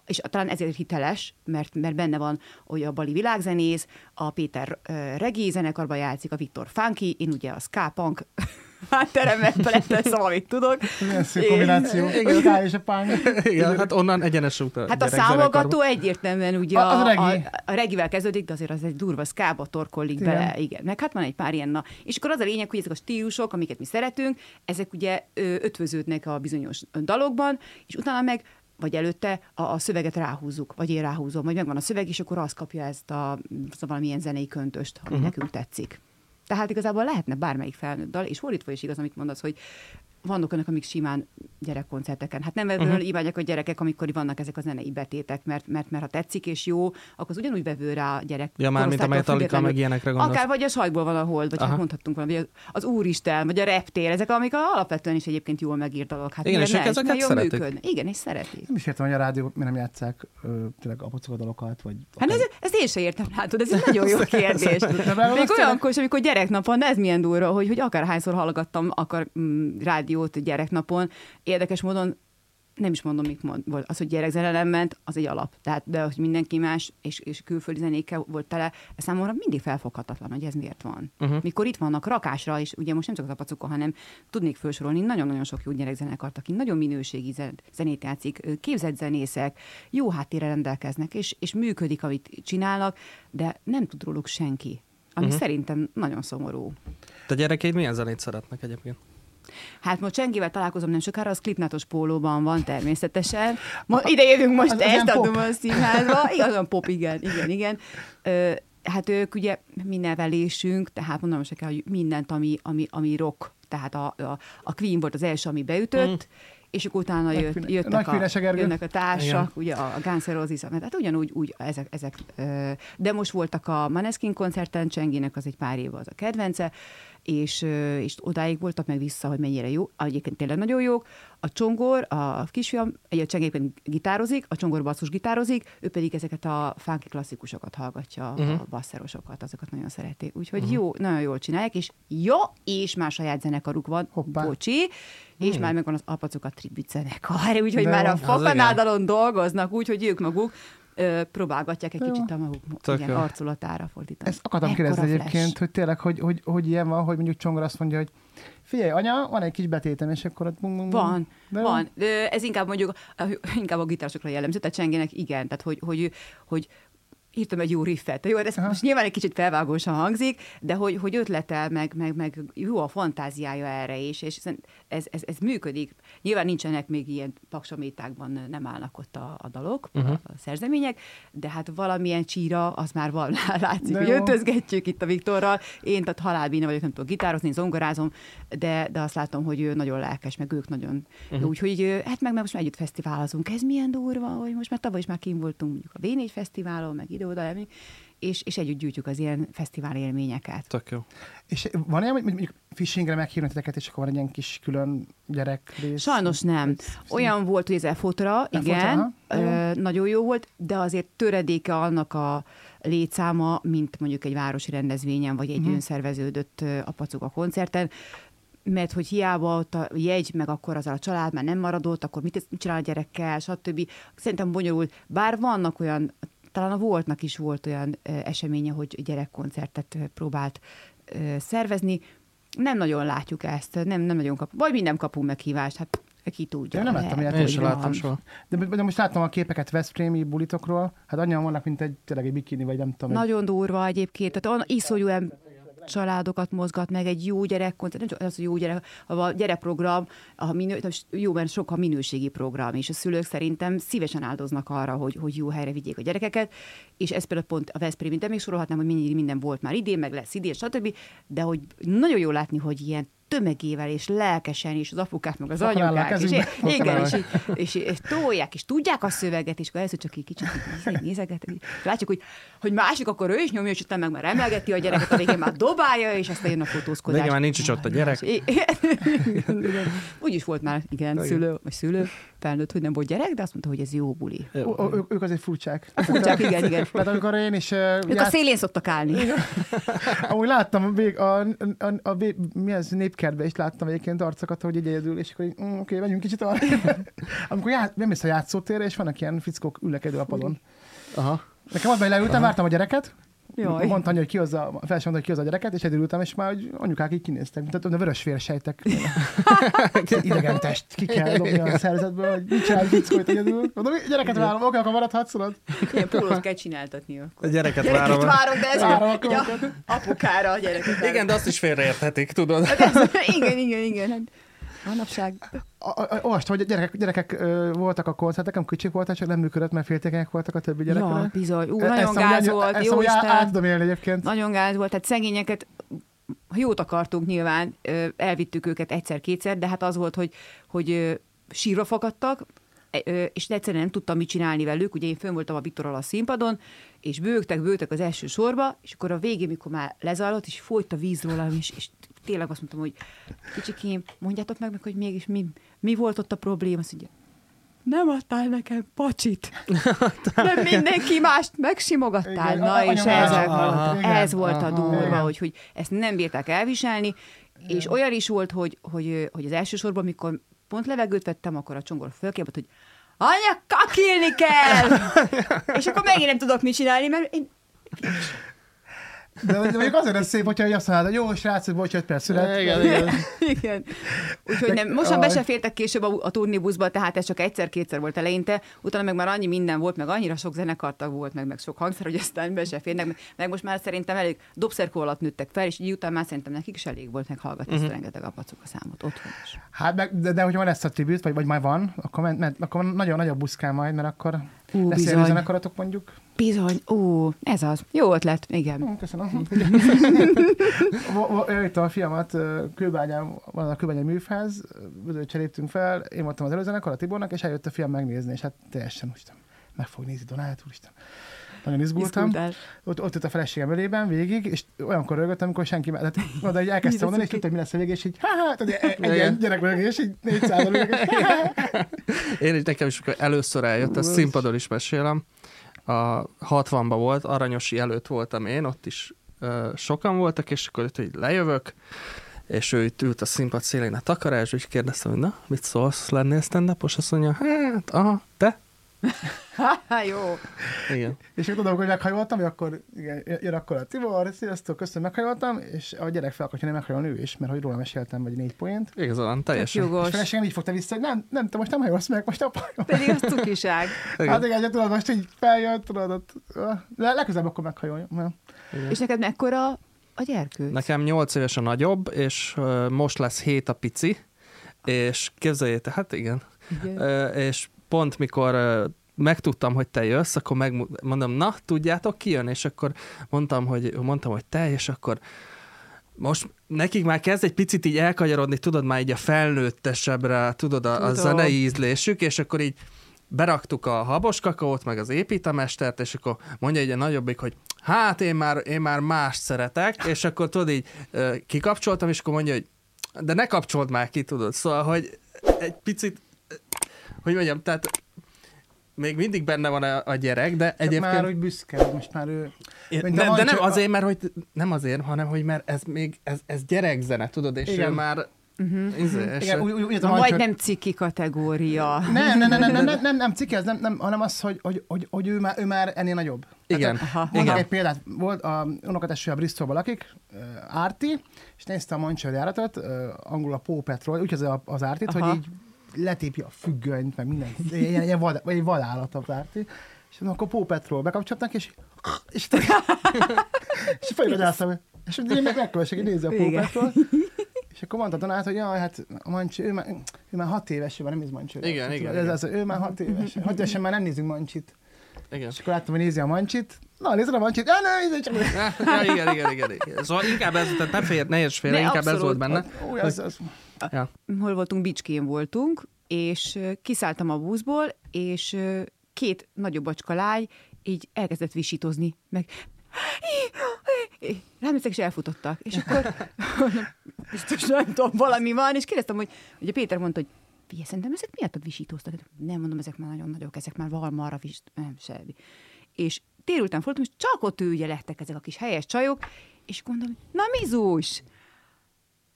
és talán ezért hiteles, mert, mert benne van, hogy a Bali világzenész, a Péter Regi zenekarban játszik, a Viktor Funky, én ugye a ska punk hátterem megfeleltesz, amit tudok. Milyen szép kombináció. A Sky és a Páng. Igen, hát onnan egyenes út a Hát a számolgató egyértelműen ugye A- a, a, regi. a, regivel kezdődik, de azért az egy durva szkába torkollik Igen. bele, igen. Meg hát van egy pár ilyen, na. És akkor az a lényeg, hogy ezek a stílusok, amiket mi szeretünk, ezek ugye ötvöződnek a bizonyos dalokban, és utána meg vagy előtte a, a szöveget ráhúzzuk, vagy én ráhúzom, vagy megvan a szöveg, és akkor az kapja ezt a szóval valamilyen zenei köntöst, ami uh-huh. nekünk tetszik. Tehát igazából lehetne bármelyik felnőtt dal, és fordítva is igaz, amit mondasz, hogy vannak önök, amik simán gyerekkoncerteken. Hát nem ebből uh-huh. imádják a gyerekek, amikor vannak ezek a zenei betétek, mert, mert, mert ha tetszik és jó, akkor az ugyanúgy vevő rá a gyerek. Ja, már mint a Metallica, meg ilyenekre gondolsz. Akár vagy a sajtból van a hold, vagy Aha. hát mondhattunk valami, vagy az Úristen, vagy a reptér, ezek amik alapvetően is egyébként jól megírt dolgok. Hát Igen, és ne? ezeket Mert jól szeretik. működnek. Igen, és szeretik. Nem is értem, hogy a rádió miért nem játszák ö, tényleg apocogadalokat, vagy... Hát ez, ezt én sem értem, látod, ez egy nagyon jó kérdés. Még olyankor amikor gyereknapon, ez milyen durva, hogy, hogy akárhányszor hallgattam akar mm, rádiót gyereknapon, érdekes módon nem is mondom, mit mond. Volt Az, hogy gyerekzene nem ment, az egy alap. Tehát, de hogy mindenki más és, és külföldi zenékkel volt tele, ez számomra mindig felfoghatatlan, hogy ez miért van. Uh-huh. Mikor itt vannak rakásra, és ugye most nem csak az apacuka, hanem tudnék felsorolni nagyon-nagyon sok jó gyerekzenekart, aki nagyon minőségi zen- zenét játszik, képzett zenészek, jó háttérre rendelkeznek, és, és működik, amit csinálnak, de nem tud róluk senki. Ami uh-huh. szerintem nagyon szomorú. Te gyerekeid milyen zenét szeretnek egyébként? Hát most Csengivel találkozom nem sokára, az klipnátos pólóban van természetesen. Ma, ide jövünk most az- ezt a. Duma színházba. Igazán pop, igen, igen, igen. Ö, hát ők ugye mi nevelésünk, tehát mondanom se kell, hogy mindent, ami, ami, ami rock, tehát a, a, a Queen volt az első, ami beütött, és akkor utána Nagy jött, jöttek, a, jönnek a társak, ugye a Guns N' Roses, tehát ugyanúgy úgy ezek, ezek, de most voltak a Maneskin koncerten, Csenginek az egy pár év az a kedvence, és, és odáig voltak meg vissza, hogy mennyire jó, egyébként tényleg nagyon jók. A csongor, a kisfiam, egy a Cseng egyébként gitározik, a csongor basszus gitározik, ő pedig ezeket a funky klasszikusokat hallgatja, Mhm. uh-huh. a basszerosokat, azokat nagyon szereti. Úgyhogy uh-huh. jó, nagyon jól csinálják, és jó, és már saját zenekaruk van, Hoppá. bocsi, és már megvan az Apacokat tribut zenekar, úgyhogy De már a fakanádalon dolgoznak, úgyhogy ők maguk ö, próbálgatják egy jó. kicsit a maguk Tök igen, jó. arculatára fordítani. Ezt akartam Ekkora kérdezni flash. egyébként, hogy tényleg, hogy, hogy, hogy ilyen van, hogy mondjuk Csongor azt mondja, hogy figyelj, anya, van egy kis betétem, és akkor ott... bum, bum, bum. Van, De van. De ez inkább mondjuk, inkább a gitárosokra jellemző, tehát Csengének igen, tehát hogy, hogy, hogy írtam egy jó riffet. Jó, ez Aha. most nyilván egy kicsit felvágósan hangzik, de hogy, hogy ötletel, meg, meg, meg jó a fantáziája erre is, és ez, ez, ez működik. Nyilván nincsenek még ilyen paksamétákban, nem állnak ott a, a dalok, Mhm. uh-huh. a szerzemények, de hát valamilyen csíra, az már van, látszik, De hogy jó. ötözgetjük itt a Viktorral. Én tehát halálbíne vagyok, nem tudok gitározni, zongorázom, de, de azt látom, hogy ő nagyon lelkes, meg ők nagyon. Uh-huh. Úgyhogy hát meg, meg most már együtt fesztiválozunk. Ez milyen durva, hogy most már tavaly is már kim voltunk mondjuk a V4 fesztiválon, meg ide-oda, és, és együtt gyűjtjük az ilyen fesztivál élményeket. Tök jó. És van ilyen, hogy mondjuk phishingre meghívnak titeket, és akkor van egy ilyen kis külön gyerek rész? Sajnos nem. Vagy- Olyan volt, hogy ez elfotra, igen, ö, nagyon jó volt, de azért töredéke annak a létszáma, mint mondjuk egy városi rendezvényen, vagy egy uh-huh. önszerveződött ö, apacuka koncerten, mert hogy hiába ott a jegy, meg akkor az a család már nem maradott, akkor mit mit csinál a gyerekkel, stb. Szerintem bonyolult. Bár vannak olyan, talán a Voltnak is volt olyan eseménye, hogy gyerekkoncertet próbált szervezni. Nem nagyon látjuk ezt, nem, nem nagyon kap, vagy mi nem kapunk meghívást, hát ki tudja. Én nem láttam ilyet, Én sem láttam soha. De, de most láttam a képeket Veszprémi bulitokról, hát annyian vannak, mint egy, tényleg egy bikini, vagy nem tudom. egy- Nagyon durva egyébként, tehát olyan iszonyú em- családokat mozgat meg egy jó gyerekkoncert, nem csak az, hogy jó gyerek, a gyerekprogram, a minő, jó, mert sok a minőségi program, és a szülők szerintem szívesen áldoznak arra, hogy, hogy jó helyre vigyék a gyerekeket, és ez például pont a Veszprém, de még sorolhatnám, hogy mennyi minden volt már idén, meg lesz idén, stb., de hogy nagyon jó látni, hogy ilyen tömegével és lelkesen, és az apukák, meg az anyukák, és, kezükbe. igen, és, és, és, tolják, és tudják a szöveget, és akkor először csak egy kicsit így nézeget, és látjuk, hogy, hogy másik, akkor ő is nyomja, és utána meg már emelgeti a gyereket, a végén már dobálja, és aztán jön a fotózkodás. Végén már nincs is ott a gyerek. Igen, igen. Úgy is volt már, igen, Igen. szülő, vagy szülő, felnőtt, hogy nem volt gyerek, de azt mondta, hogy ez jó buli. Ó, ó, ők- azért furcsák. Furcsák, igen, igen. Tehát amikor én is... Uh, Ők a szélén szoktak állni. Amúgy láttam a, vég, a, a, a, a, vé- mi ez, népkertben is láttam egyébként arcokat, hogy így egyedül, és akkor mm, oké, okay, megyünk kicsit arra. Amikor ját, nem mész a játszótérre, és vannak ilyen fickók ülnek a padon. Aha. Nekem az, hogy leültem, vártam a gyereket, Jaj. mondta anya, hogy kihozza, a felső mondta, hogy kihozza a gyereket, és egyedül és már hogy anyukák így kinéztek, mint a vörös vérsejtek. Idegen test, ki kell dobni a szervezetből, hogy mit csinálj, fickó, hogy egyedül. Mondom, gyereket várom, oké, akkor maradhatsz, tudod? Ilyen pólót kell csináltatni akkor. A gyereket Gyereket várom. várok, de ez Várom a apukára a gyereket várom. Igen, de azt is félreérthetik, tudod. Hát igen, igen, igen. Manapság. Olvastam, hogy gyerekek, gyerekek voltak a koncerteken, kicsik voltak, csak nem működött, mert féltékenyek voltak a többi Ja, gyerekek. bizony. Ú, E- nagyon amúgy gáz annyi- volt, ezt jó amúgy át- tudom élni egyébként. Nagyon gáz volt, tehát szegényeket jót akartunk nyilván, elvittük őket egyszer-kétszer, de hát az volt, hogy, hogy sírva fakadtak, e- és egyszerűen nem tudtam mit csinálni velük. Ugye én fönn voltam a Viktorral a színpadon, és bőgtek, bőgtek az első sorba, és akkor a végén, mikor már lezajlott, és folyt a víz rólam, és, és tényleg azt mondtam, hogy kicsikém, mondjátok meg, meg hogy mégis mi, mi volt ott a probléma. Azt mondja, nem adtál nekem pacsit. Nem mindenki mást megsimogattál. Igen, Na, a- és ez, volt, igen. ez volt a durva, Igen. hogy, hogy ezt nem bírták elviselni, és olyan is volt, hogy, hogy, hogy az első sorban, amikor pont levegőt vettem, akkor a csongor fölkébett, hogy anya, kakilni kell! és akkor megint nem tudok mit csinálni, mert én De mondjuk azért ez szép, hogyha azt mondod, hogy jó, srácok, bocs, 5 perc szület. Igen, igen. Igen. Úgyhogy nem, most már be se fértek később a, a turnébuszba, tehát ez csak egyszer-kétszer volt eleinte, utána meg már annyi minden volt, meg annyira sok zenekartag volt, meg, meg sok hangszer, hogy aztán be se férnek, meg, meg most már szerintem elég dobszerkó alatt nőttek fel, és így utána már szerintem nekik is elég volt meghallgatni Mhm. ezt a rengeteg apacuk a számot otthon is. Hát, meg, de, de hogyha lesz a tribut, vagy, vagy már van, akkor, ment, akkor nagyon nagyobb buszkál majd, mert akkor Ú, ilyen zenekaratok mondjuk. Bizony, ó, ez az. Jó ötlet, igen. Hm, Köszönöm. Vo- Jöttem a fiamat, kőbányán, van a kőbányai műfáz, ö, cseréltünk fel, én voltam az előzenekar a Tibornak, és eljött a fiam megnézni, és hát teljesen, úristen, meg fog nézni Donát, úristen. Nagyon izgultam. Ott, ott ült a feleségem ölében végig, és olyankor rögött, amikor senki, tehát oda egy elkezdte mondani, és tudta, hogy mi lesz a vége, és így, tehát egy, ilyen gyerek és így 400 és Én is, nekem is, először eljött, ezt színpadon is mesélem, a 60-ban volt, Aranyosi előtt voltam én, ott is ö, sokan voltak, és akkor itt, hogy lejövök, és ő itt ült a színpad szélén a takarás, és kérdeztem, hogy na, mit szólsz, lennél stand Azt mondja, hát, aha, te? Jó. Igen. És én tudom, hogy meghajoltam, hogy akkor igen, jön akkor a Tibor, sziasztok, köszönöm, meghajoltam, és a gyerek fel akarja meghajolni ő is, mert hogy róla meséltem, vagy négy poént. Igazán, teljesen. És jogos. feleségem így fogta vissza, hogy nem, nem, te most nem hajolsz meg, most apa. Pedig az cukiság. Hát igen, tudod, most így feljött, tudod, ott, de legközelebb akkor meghajoljon. mert- És neked mekkora a gyerkőc? Nekem 8 éves a nagyobb, és most lesz 7 a pici, és képzeljétek, hát igen, Igen. És pont mikor megtudtam, hogy te jössz, akkor megmondom, na, tudjátok, ki jön? És akkor mondtam, hogy, mondtam, hogy te, és akkor most nekik már kezd egy picit így elkanyarodni, tudod, már így a felnőttesebbre, tudod, a, a zenei ízlésük, és akkor így beraktuk a habos kakaót, meg az építamestert, és akkor mondja egy a nagyobbik, hogy hát én már, én már más szeretek, és akkor tudod így kikapcsoltam, és akkor mondja, hogy de ne kapcsold már ki, tudod. Szóval, hogy egy picit, hogy mondjam, tehát még mindig benne van a, a gyerek, de egyébként... Már úgy büszke, hogy most már ő... Én, de, a de nem azért, mert hogy nem azért, hanem hogy mert ez még ez, ez gyerekzene, tudod, és Igen. ő már izé, és Igen, úgy, úgy, úgy, úgy, majd nem ciki kategória. Nem, nem, nem, nem, nem, nem, nem, cikk ez, nem, nem, hanem az, hogy, hogy, hogy, hogy ő, már, ő már ennél nagyobb. Igen. Tehát, Aha. Mondok Igen. egy példát, volt a unokateső a Bristolban lakik, Árti, és nézte a Mancsőr járatot, angol a Paw Patrol, úgy az, az Ártit, Aha. hogy így letépi a függönyt, meg minden, ilyen, ilyen vad, vagy egy vadállat az Árti, és akkor Paw Patrol bekapcsoltak, és és, és feliragyáztam, és én meg megkövessek, hogy nézze a. Patrol, és akkor mondta Donát, hogy jaj, hát a Mancsi, ő már, ő már hat éves, ő már nem néz Mancsőre. Igen, Tehát, igen, Ez, igen. az, ő már hat éves. Hat évesen már nem nézünk Mancsit. Igen. És akkor láttam, hogy nézi a Mancsit. Na, nézd a Mancsit. Ja, nem, nézd csak. Ja, igen, igen, igen, igen. Szóval inkább ez, tehát ne fér, ne érts félre, Ne, inkább ez abszolút. volt benne. Ó, az, az. Ja. hol voltunk, Bicskén voltunk, és kiszálltam a buszból, és két nagyobb bacska lány így elkezdett visítozni, meg rám néztek, és elfutottak. És akkor biztos nem tudom, valami van, és kérdeztem, hogy ugye Péter mondta, hogy figyelj, szerintem ezek miatt visítóztak. Nem mondom, ezek már nagyon nagyok, ezek már valmarra visít, nem, semmi. És térültem fordultam, és csak ott ugye lettek ezek a kis helyes csajok, és gondolom, na Mizus,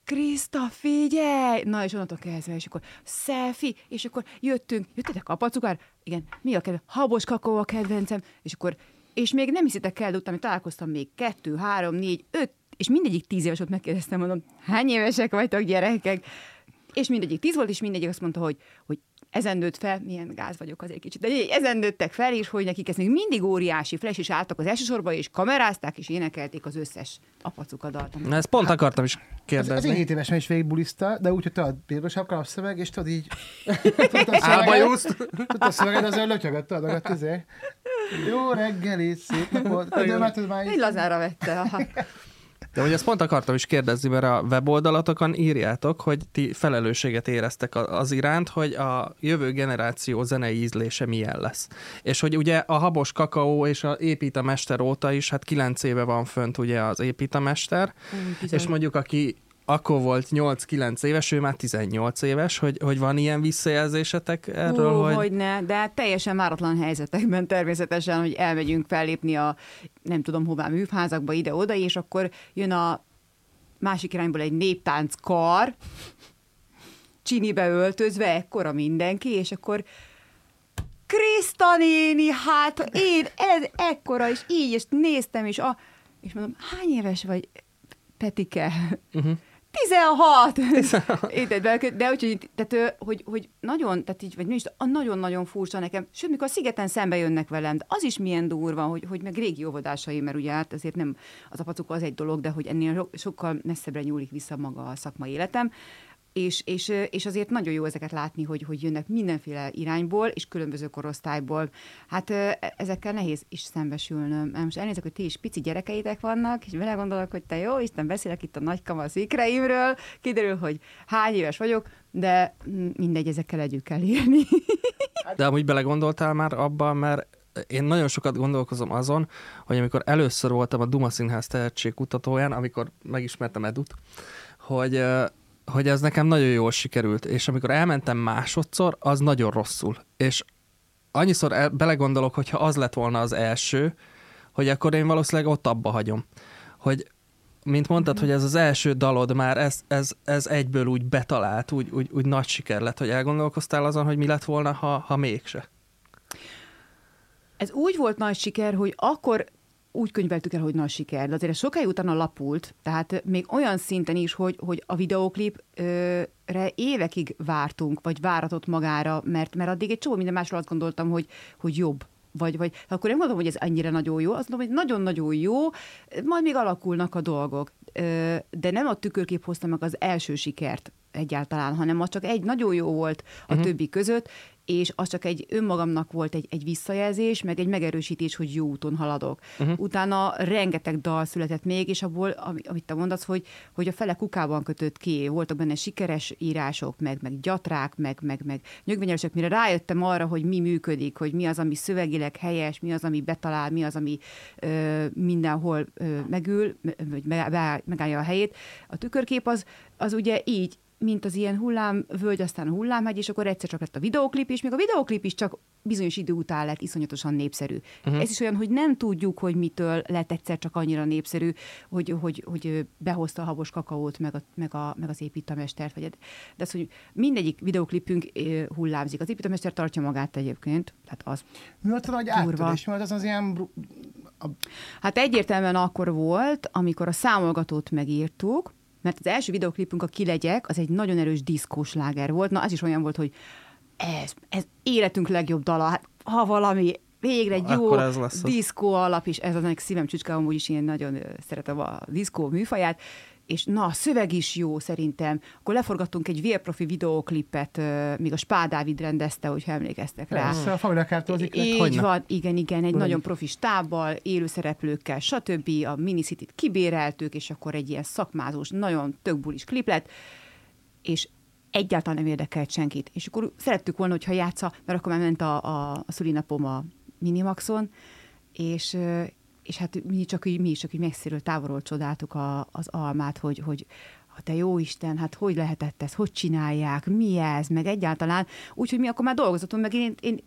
Kriszta, figyelj! Na, és onnantól kezdve, és akkor selfie, és akkor jöttünk, jöttetek apacukár? Igen, mi a kedvenc? Habos kakaó a kedvencem, és akkor és még nem hiszitek el, de utána találkoztam még kettő, három, négy, öt, és mindegyik tíz éves volt, megkérdeztem, mondom, hány évesek vagytok gyerekek? És mindegyik tíz volt, és mindegyik azt mondta, hogy, hogy ezen nőtt fel, milyen gáz vagyok azért kicsit, de ezen nőttek fel, és hogy nekik ez még mindig óriási flash, és álltak az elsősorban, és kamerázták, és énekelték az összes apacuka dalt. Na, ezt pont akartam is Ez, ez kérdezni. egy 7 éves is végigbuliszta, de úgy, hogy tudod, piros sapka, a szöveg, és tudod így... Tudod, a Álba szöveget- juszt. Tudod, a szöveged azért lötyögött, tudod, a tüzé. Jó reggelit, szép napot. De már tudod, már így... lazára vette. De hogy ezt pont akartam is kérdezni, mert a weboldalatokon írjátok, hogy ti felelősséget éreztek az iránt, hogy a jövő generáció zenei ízlése milyen lesz. És hogy ugye a habos kakaó és a épít a mester óta is, hát kilenc éve van fönt ugye az épít a mester, bizony. és mondjuk aki akkor volt 8-9 éves, ő már 18 éves, hogy, hogy van ilyen visszajelzésetek erről, Hú, hogy... hogy ne, de hát teljesen váratlan helyzetekben természetesen, hogy elmegyünk fellépni a nem tudom hová műfházakba ide-oda, és akkor jön a másik irányból egy néptánc kar, csinibe öltözve, ekkora mindenki, és akkor Kriszta néni, hát én ez ekkora, és így, és néztem, és, a, és mondom, hány éves vagy, Petike? Uh-huh. 16! Érted, de, de úgyhogy, tehát, hogy, hogy nagyon, tehát így, vagy mi is, a nagyon-nagyon furcsa nekem, sőt, mikor a szigeten szembe jönnek velem, de az is milyen durva, hogy, hogy meg régi óvodásaim, mert ugye hát azért nem az apacuka az egy dolog, de hogy ennél so- sokkal messzebbre nyúlik vissza maga a szakmai életem, és, és, és azért nagyon jó ezeket látni, hogy, hogy jönnek mindenféle irányból, és különböző korosztályból. Hát ö, ezekkel nehéz is szembesülnöm. Most elnézek, hogy ti is pici gyerekeitek vannak, és vele gondolok, hogy te jó, Isten, beszélek itt a nagykamasz ikreimről, kiderül, hogy hány éves vagyok, de mindegy, ezekkel együtt kell írni. De amúgy belegondoltál már abban, mert én nagyon sokat gondolkozom azon, hogy amikor először voltam a Duma Színház tehetségkutatóján, amikor megismertem Edut, hogy, hogy ez nekem nagyon jól sikerült, és amikor elmentem másodszor, az nagyon rosszul. És annyiszor el, belegondolok, hogyha az lett volna az első, hogy akkor én valószínűleg ott abba hagyom. Hogy mint mondtad, hogy ez az első dalod már, ez, ez, ez egyből úgy betalált, úgy, úgy, úgy nagy siker lett, hogy elgondolkoztál azon, hogy mi lett volna, ha, ha mégse. Ez úgy volt nagy siker, hogy akkor úgy könyveltük el, hogy nagy siker, de azért ez sokáig utána lapult, tehát még olyan szinten is, hogy, hogy a videóklipre évekig vártunk, vagy váratott magára, mert, mert addig egy csomó minden másról azt gondoltam, hogy, hogy jobb. Vagy, vagy akkor nem mondom, hogy ez annyira nagyon jó, azt mondom, hogy nagyon-nagyon jó, majd még alakulnak a dolgok. De nem a tükörkép hozta meg az első sikert egyáltalán, hanem az csak egy nagyon jó volt a uh-huh. többi között, és az csak egy önmagamnak volt egy, egy visszajelzés, meg egy megerősítés, hogy jó úton haladok. Uh-huh. Utána rengeteg dal született még, és abból, ami- amit te mondasz, hogy, hogy a fele kukában kötött ki, voltak benne sikeres írások, meg, meg gyatrák, meg, meg, meg nyögvenyelősök, mire rájöttem arra, hogy mi működik, hogy mi az, ami szövegileg helyes, mi az, ami betalál, mi az, ami ö, mindenhol ö, megül, vagy megállja a helyét. A tükörkép az, az ugye így mint az ilyen hullámvölgy, aztán a hullámhegy, és akkor egyszer csak lett a videóklip, és még a videóklip is csak bizonyos idő után lett iszonyatosan népszerű. Uh-huh. Ez is olyan, hogy nem tudjuk, hogy mitől lett egyszer csak annyira népszerű, hogy, hogy, hogy behozta a habos kakaót, meg, a, meg, a, meg az építamestert, vagy de az, hogy mindegyik videóklipünk ö, hullámzik. Az építamester tartja magát egyébként, tehát az Mi volt a nagy áttörés? Mi volt az az ilyen... A, Hát egyértelműen akkor volt, amikor a számolgatót megírtuk, mert az első videoklipünk, a Kilegyek, az egy nagyon erős diszkós láger volt. Na, az is olyan volt, hogy ez, ez életünk legjobb dala. Hát, ha valami végre egy jó diszkó alap, és ez az ennek szívem csücske, amúgy is én nagyon szeretem a diszkó műfaját, és na, a szöveg is jó szerintem. Akkor leforgattunk egy vérprofi videóklipet, még a Spá Dávid rendezte, hogyha emlékeztek rá. Persze, a Family Kártózik. Így Hogyne. van, igen, igen, egy nagyon profi stábbal, élőszereplőkkel, stb. A Minicity-t kibéreltük, és akkor egy ilyen szakmázós, nagyon tök bulis klip lett, és egyáltalán nem érdekelt senkit. És akkor szerettük volna, hogyha játsza, mert akkor már ment a, a, a szülinapom a Minimaxon, és, és hát mi csak így, mi is csak így messziről, távolról csodáltuk a, az almát, hogy, hogy ha te jó Isten, hát hogy lehetett ez, hogy csinálják, mi ez, meg egyáltalán. Úgyhogy mi akkor már dolgozottunk, meg én, én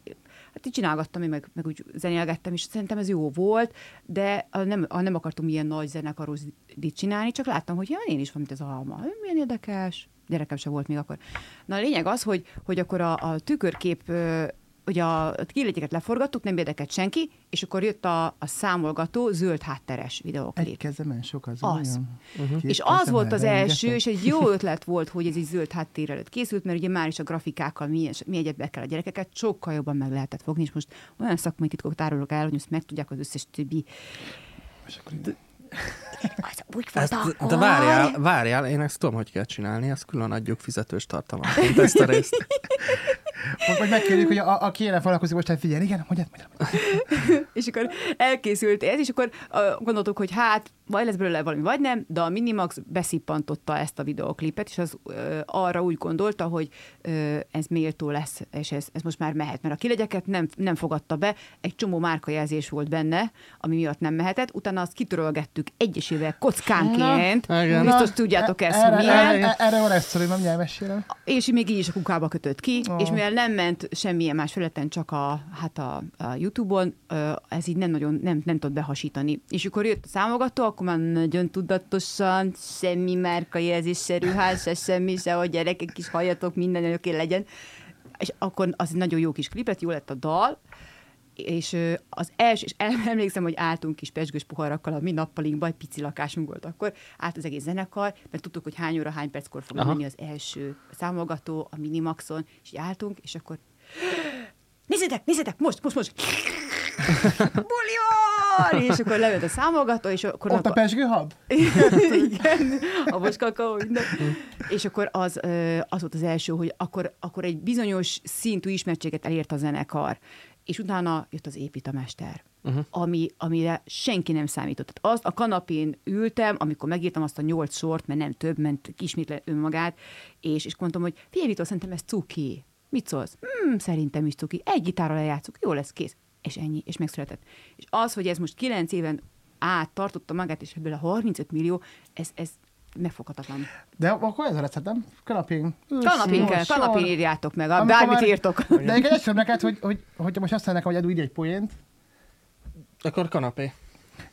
hát így csinálgattam, én meg, meg úgy zenélgettem, és szerintem ez jó volt, de nem, a nem akartunk ilyen nagy zenekarozit csinálni, csak láttam, hogy ja, én is van, mint az alma. Milyen érdekes. Gyerekem sem volt még akkor. Na a lényeg az, hogy, hogy akkor a, a tükörkép hogy a kilegyeket leforgattuk, nem érdekelt senki, és akkor jött a, a számolgató zöld hátteres videóklip. Egy kezemen sok az. Az. olyan. Két És az volt az első, és egy jó ötlet volt, hogy ez egy zöld háttér előtt készült, mert ugye már is a grafikákkal mi, mi egyebbe kell a gyerekeket, sokkal jobban meg lehetett fogni, és most olyan szakmai titkok árulok el, hogy ezt megtudják az összes többi. És akkor így- Az úgy volt Ezt, akkor. de várjál, várjál, én ezt tudom, hogy kell csinálni, ezt külön adjuk fizetős tartalmat, ezt a részt. Vagy- megkérjük, hogy a, aki ilyen foglalkozik, most hát figyelj, igen, mondjad, mondjad. És akkor elkészült ez, és akkor uh, gondoltuk, hogy hát vagy lesz belőle valami, vagy nem, de a Minimax beszippantotta ezt a videoklipet, és az uh, arra úgy gondolta, hogy uh, ez méltó lesz, és ez, ez most már mehet, mert a kilegyeket nem, nem fogadta be, egy csomó márkajelzés volt benne, ami miatt nem mehetett, utána azt kitörölgettük egyesével kockánként, Na, biztos tudjátok ezt, erre, hogy milyen. erre, erre van ezt szorú, nem nyelvesére. És még így is a kukába kötött ki, oh. és mivel nem ment semmilyen más felületen, csak a, hát a, a YouTube-on, ez így nem nagyon nem, nem tudott behasítani. És akkor jött a számogató, akkor már nagyon tudatosan, semmi márkajelzés, se ruhás, se semmi, se, hogy gyerekek is halljatok, minden oké legyen. És akkor az egy nagyon jó kis klipet, jó lett a dal, és az első, és em- emlékszem, hogy álltunk kis pesgős poharakkal a mi nappalinkban, egy pici lakásunk volt akkor, állt az egész zenekar, mert tudtuk, hogy hány óra, hány perckor fog menni az első számolgató a Minimaxon, és így álltunk, és akkor nézzétek, nézzétek, most, most, most! Bullion! És akkor lejött a számolgató, és akkor... Ott a pesgőhab? Igen, a minden. És akkor az, az volt az első, hogy akkor, akkor egy bizonyos szintű ismertséget elért a zenekar, és utána jött az építamester. Uh-huh. Ami, amire senki nem számított. Tehát azt a kanapén ültem, amikor megírtam azt a nyolc sort, mert nem több, ment kismétlen önmagát, és, és mondtam, hogy figyelj, Vitor, szerintem ez cuki. Mit szólsz? Hmm, szerintem is cuki. Egy gitárral lejátszuk, jó lesz, kész. És ennyi, és megszületett. És az, hogy ez most kilenc éven át tartotta magát, és ebből a 35 millió, ez, ez megfoghatatlan. De akkor ez a recept, nem? Kanapén. Kanapén kell, kanapén írjátok meg, Amikor bármit már- írtok. De egy egyszerűen neked, hogy, hogy, hogy most azt nekem, hogy Edu írj egy poént, Akkor kanapé.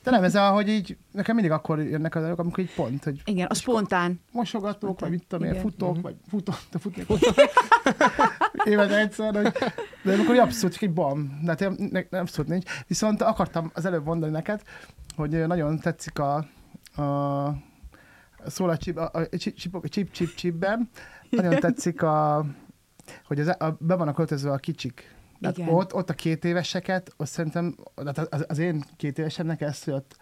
de nem ez a, hogy így, nekem mindig akkor jönnek az elők, amikor így pont, hogy Igen, a spontán. mosogatók, vagy mit tudom én, Igen. futók, vagy futók, de futni Évet egyszer, hogy, de amikor így abszolút csak egy bam, de hát ne, nem abszolút nincs. Viszont akartam az előbb mondani neked, hogy nagyon tetszik a, a szól a csip, a, a csip, csip, csip, csip, csipben, nagyon tetszik a, hogy az, a, be vannak költözve a kicsik. Tehát Igen. ott, ott a két éveseket, azt szerintem, az, az én két évesemnek ez jött.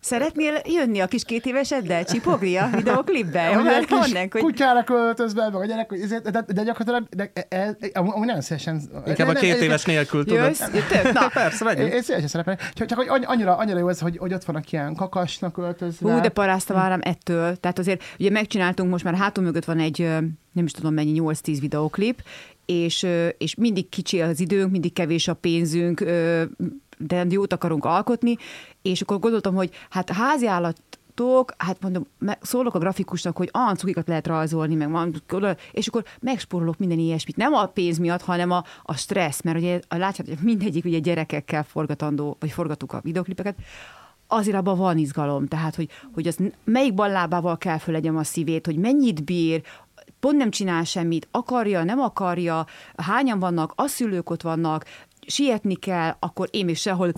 Szeretnél jönni a kis két éveseddel, csipogni a videoklipbe? Hogy egy kis mondanánk, hogy kutyára költözve, meg a gyerek, hogy ezért- de, de gyakorlatilag de, e- e- amúgy nagyon szívesen... Inkább a két éves nélkül tudod. jössz, jöttök? Na, Persze, vegyünk. én szívesen szerepelni. Csak, csak hogy annyi- annyira, annyira jó ez, hogy, hogy ott vannak ilyen kakasnak költözve. Hú, de parázta váram ettől. Tehát azért ugye megcsináltunk, most már hátul mögött van egy, nem is tudom mennyi, 8-10 videoklip, és, és mindig kicsi az időnk, mindig kevés a pénzünk, de jót akarunk alkotni, és akkor gondoltam, hogy hát háziállat tok, hát mondom, szólok a grafikusnak, hogy ah, cukikat lehet rajzolni, meg van, és akkor megspórolok minden ilyesmit. Nem a pénz miatt, hanem a, a stressz, mert ugye látjátok, hogy mindegyik ugye gyerekekkel forgatandó, vagy forgatuk a videoklipeket, azért abban van izgalom, tehát, hogy, hogy az melyik ballábával kell fölegyem a szívét, hogy mennyit bír, pont nem csinál semmit, akarja, nem akarja, hányan vannak, a szülők ott vannak, sietni kell, akkor én még sehol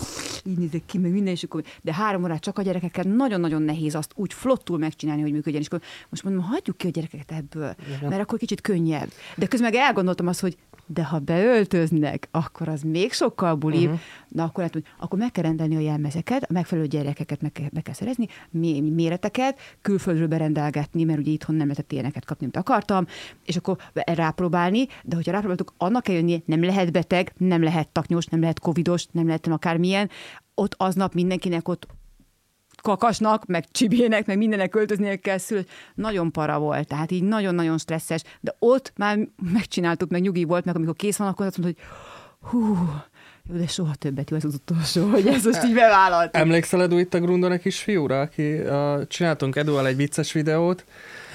így nézek ki, meg minden, és akkor, de három órát csak a gyerekekkel nagyon-nagyon nehéz azt úgy flottul megcsinálni, hogy működjen. És akkor most mondom, hagyjuk ki a gyerekeket ebből, mert akkor kicsit könnyebb. De közben meg elgondoltam azt, hogy de ha beöltöznek, akkor az még sokkal bulibb. Uh-huh. Na akkor, hát, akkor meg kell rendelni a jelmezeket, a megfelelő gyerekeket meg kell, be kell szerezni, mé- méreteket, külföldről berendelgetni, mert ugye itthon nem lehetett ilyeneket kapni, mint akartam, és akkor rápróbálni, de hogyha rápróbáltuk, annak kell jönnie, nem lehet beteg, nem lehet taknyos, nem lehet covidos, nem lehet akármilyen, ott aznap mindenkinek ott kakasnak, meg csibének, meg mindenek költöznie kell szül. Nagyon para volt, tehát így nagyon-nagyon stresszes, de ott már megcsináltuk, meg nyugi volt, meg amikor kész van, akkor azt mondta, hogy hú, jó, de soha többet jó ez az utolsó, hogy ez most így bevállalt. Emlékszel Edu itt a Grundon egy kis fiúra, aki uh, csináltunk Eduval egy vicces videót,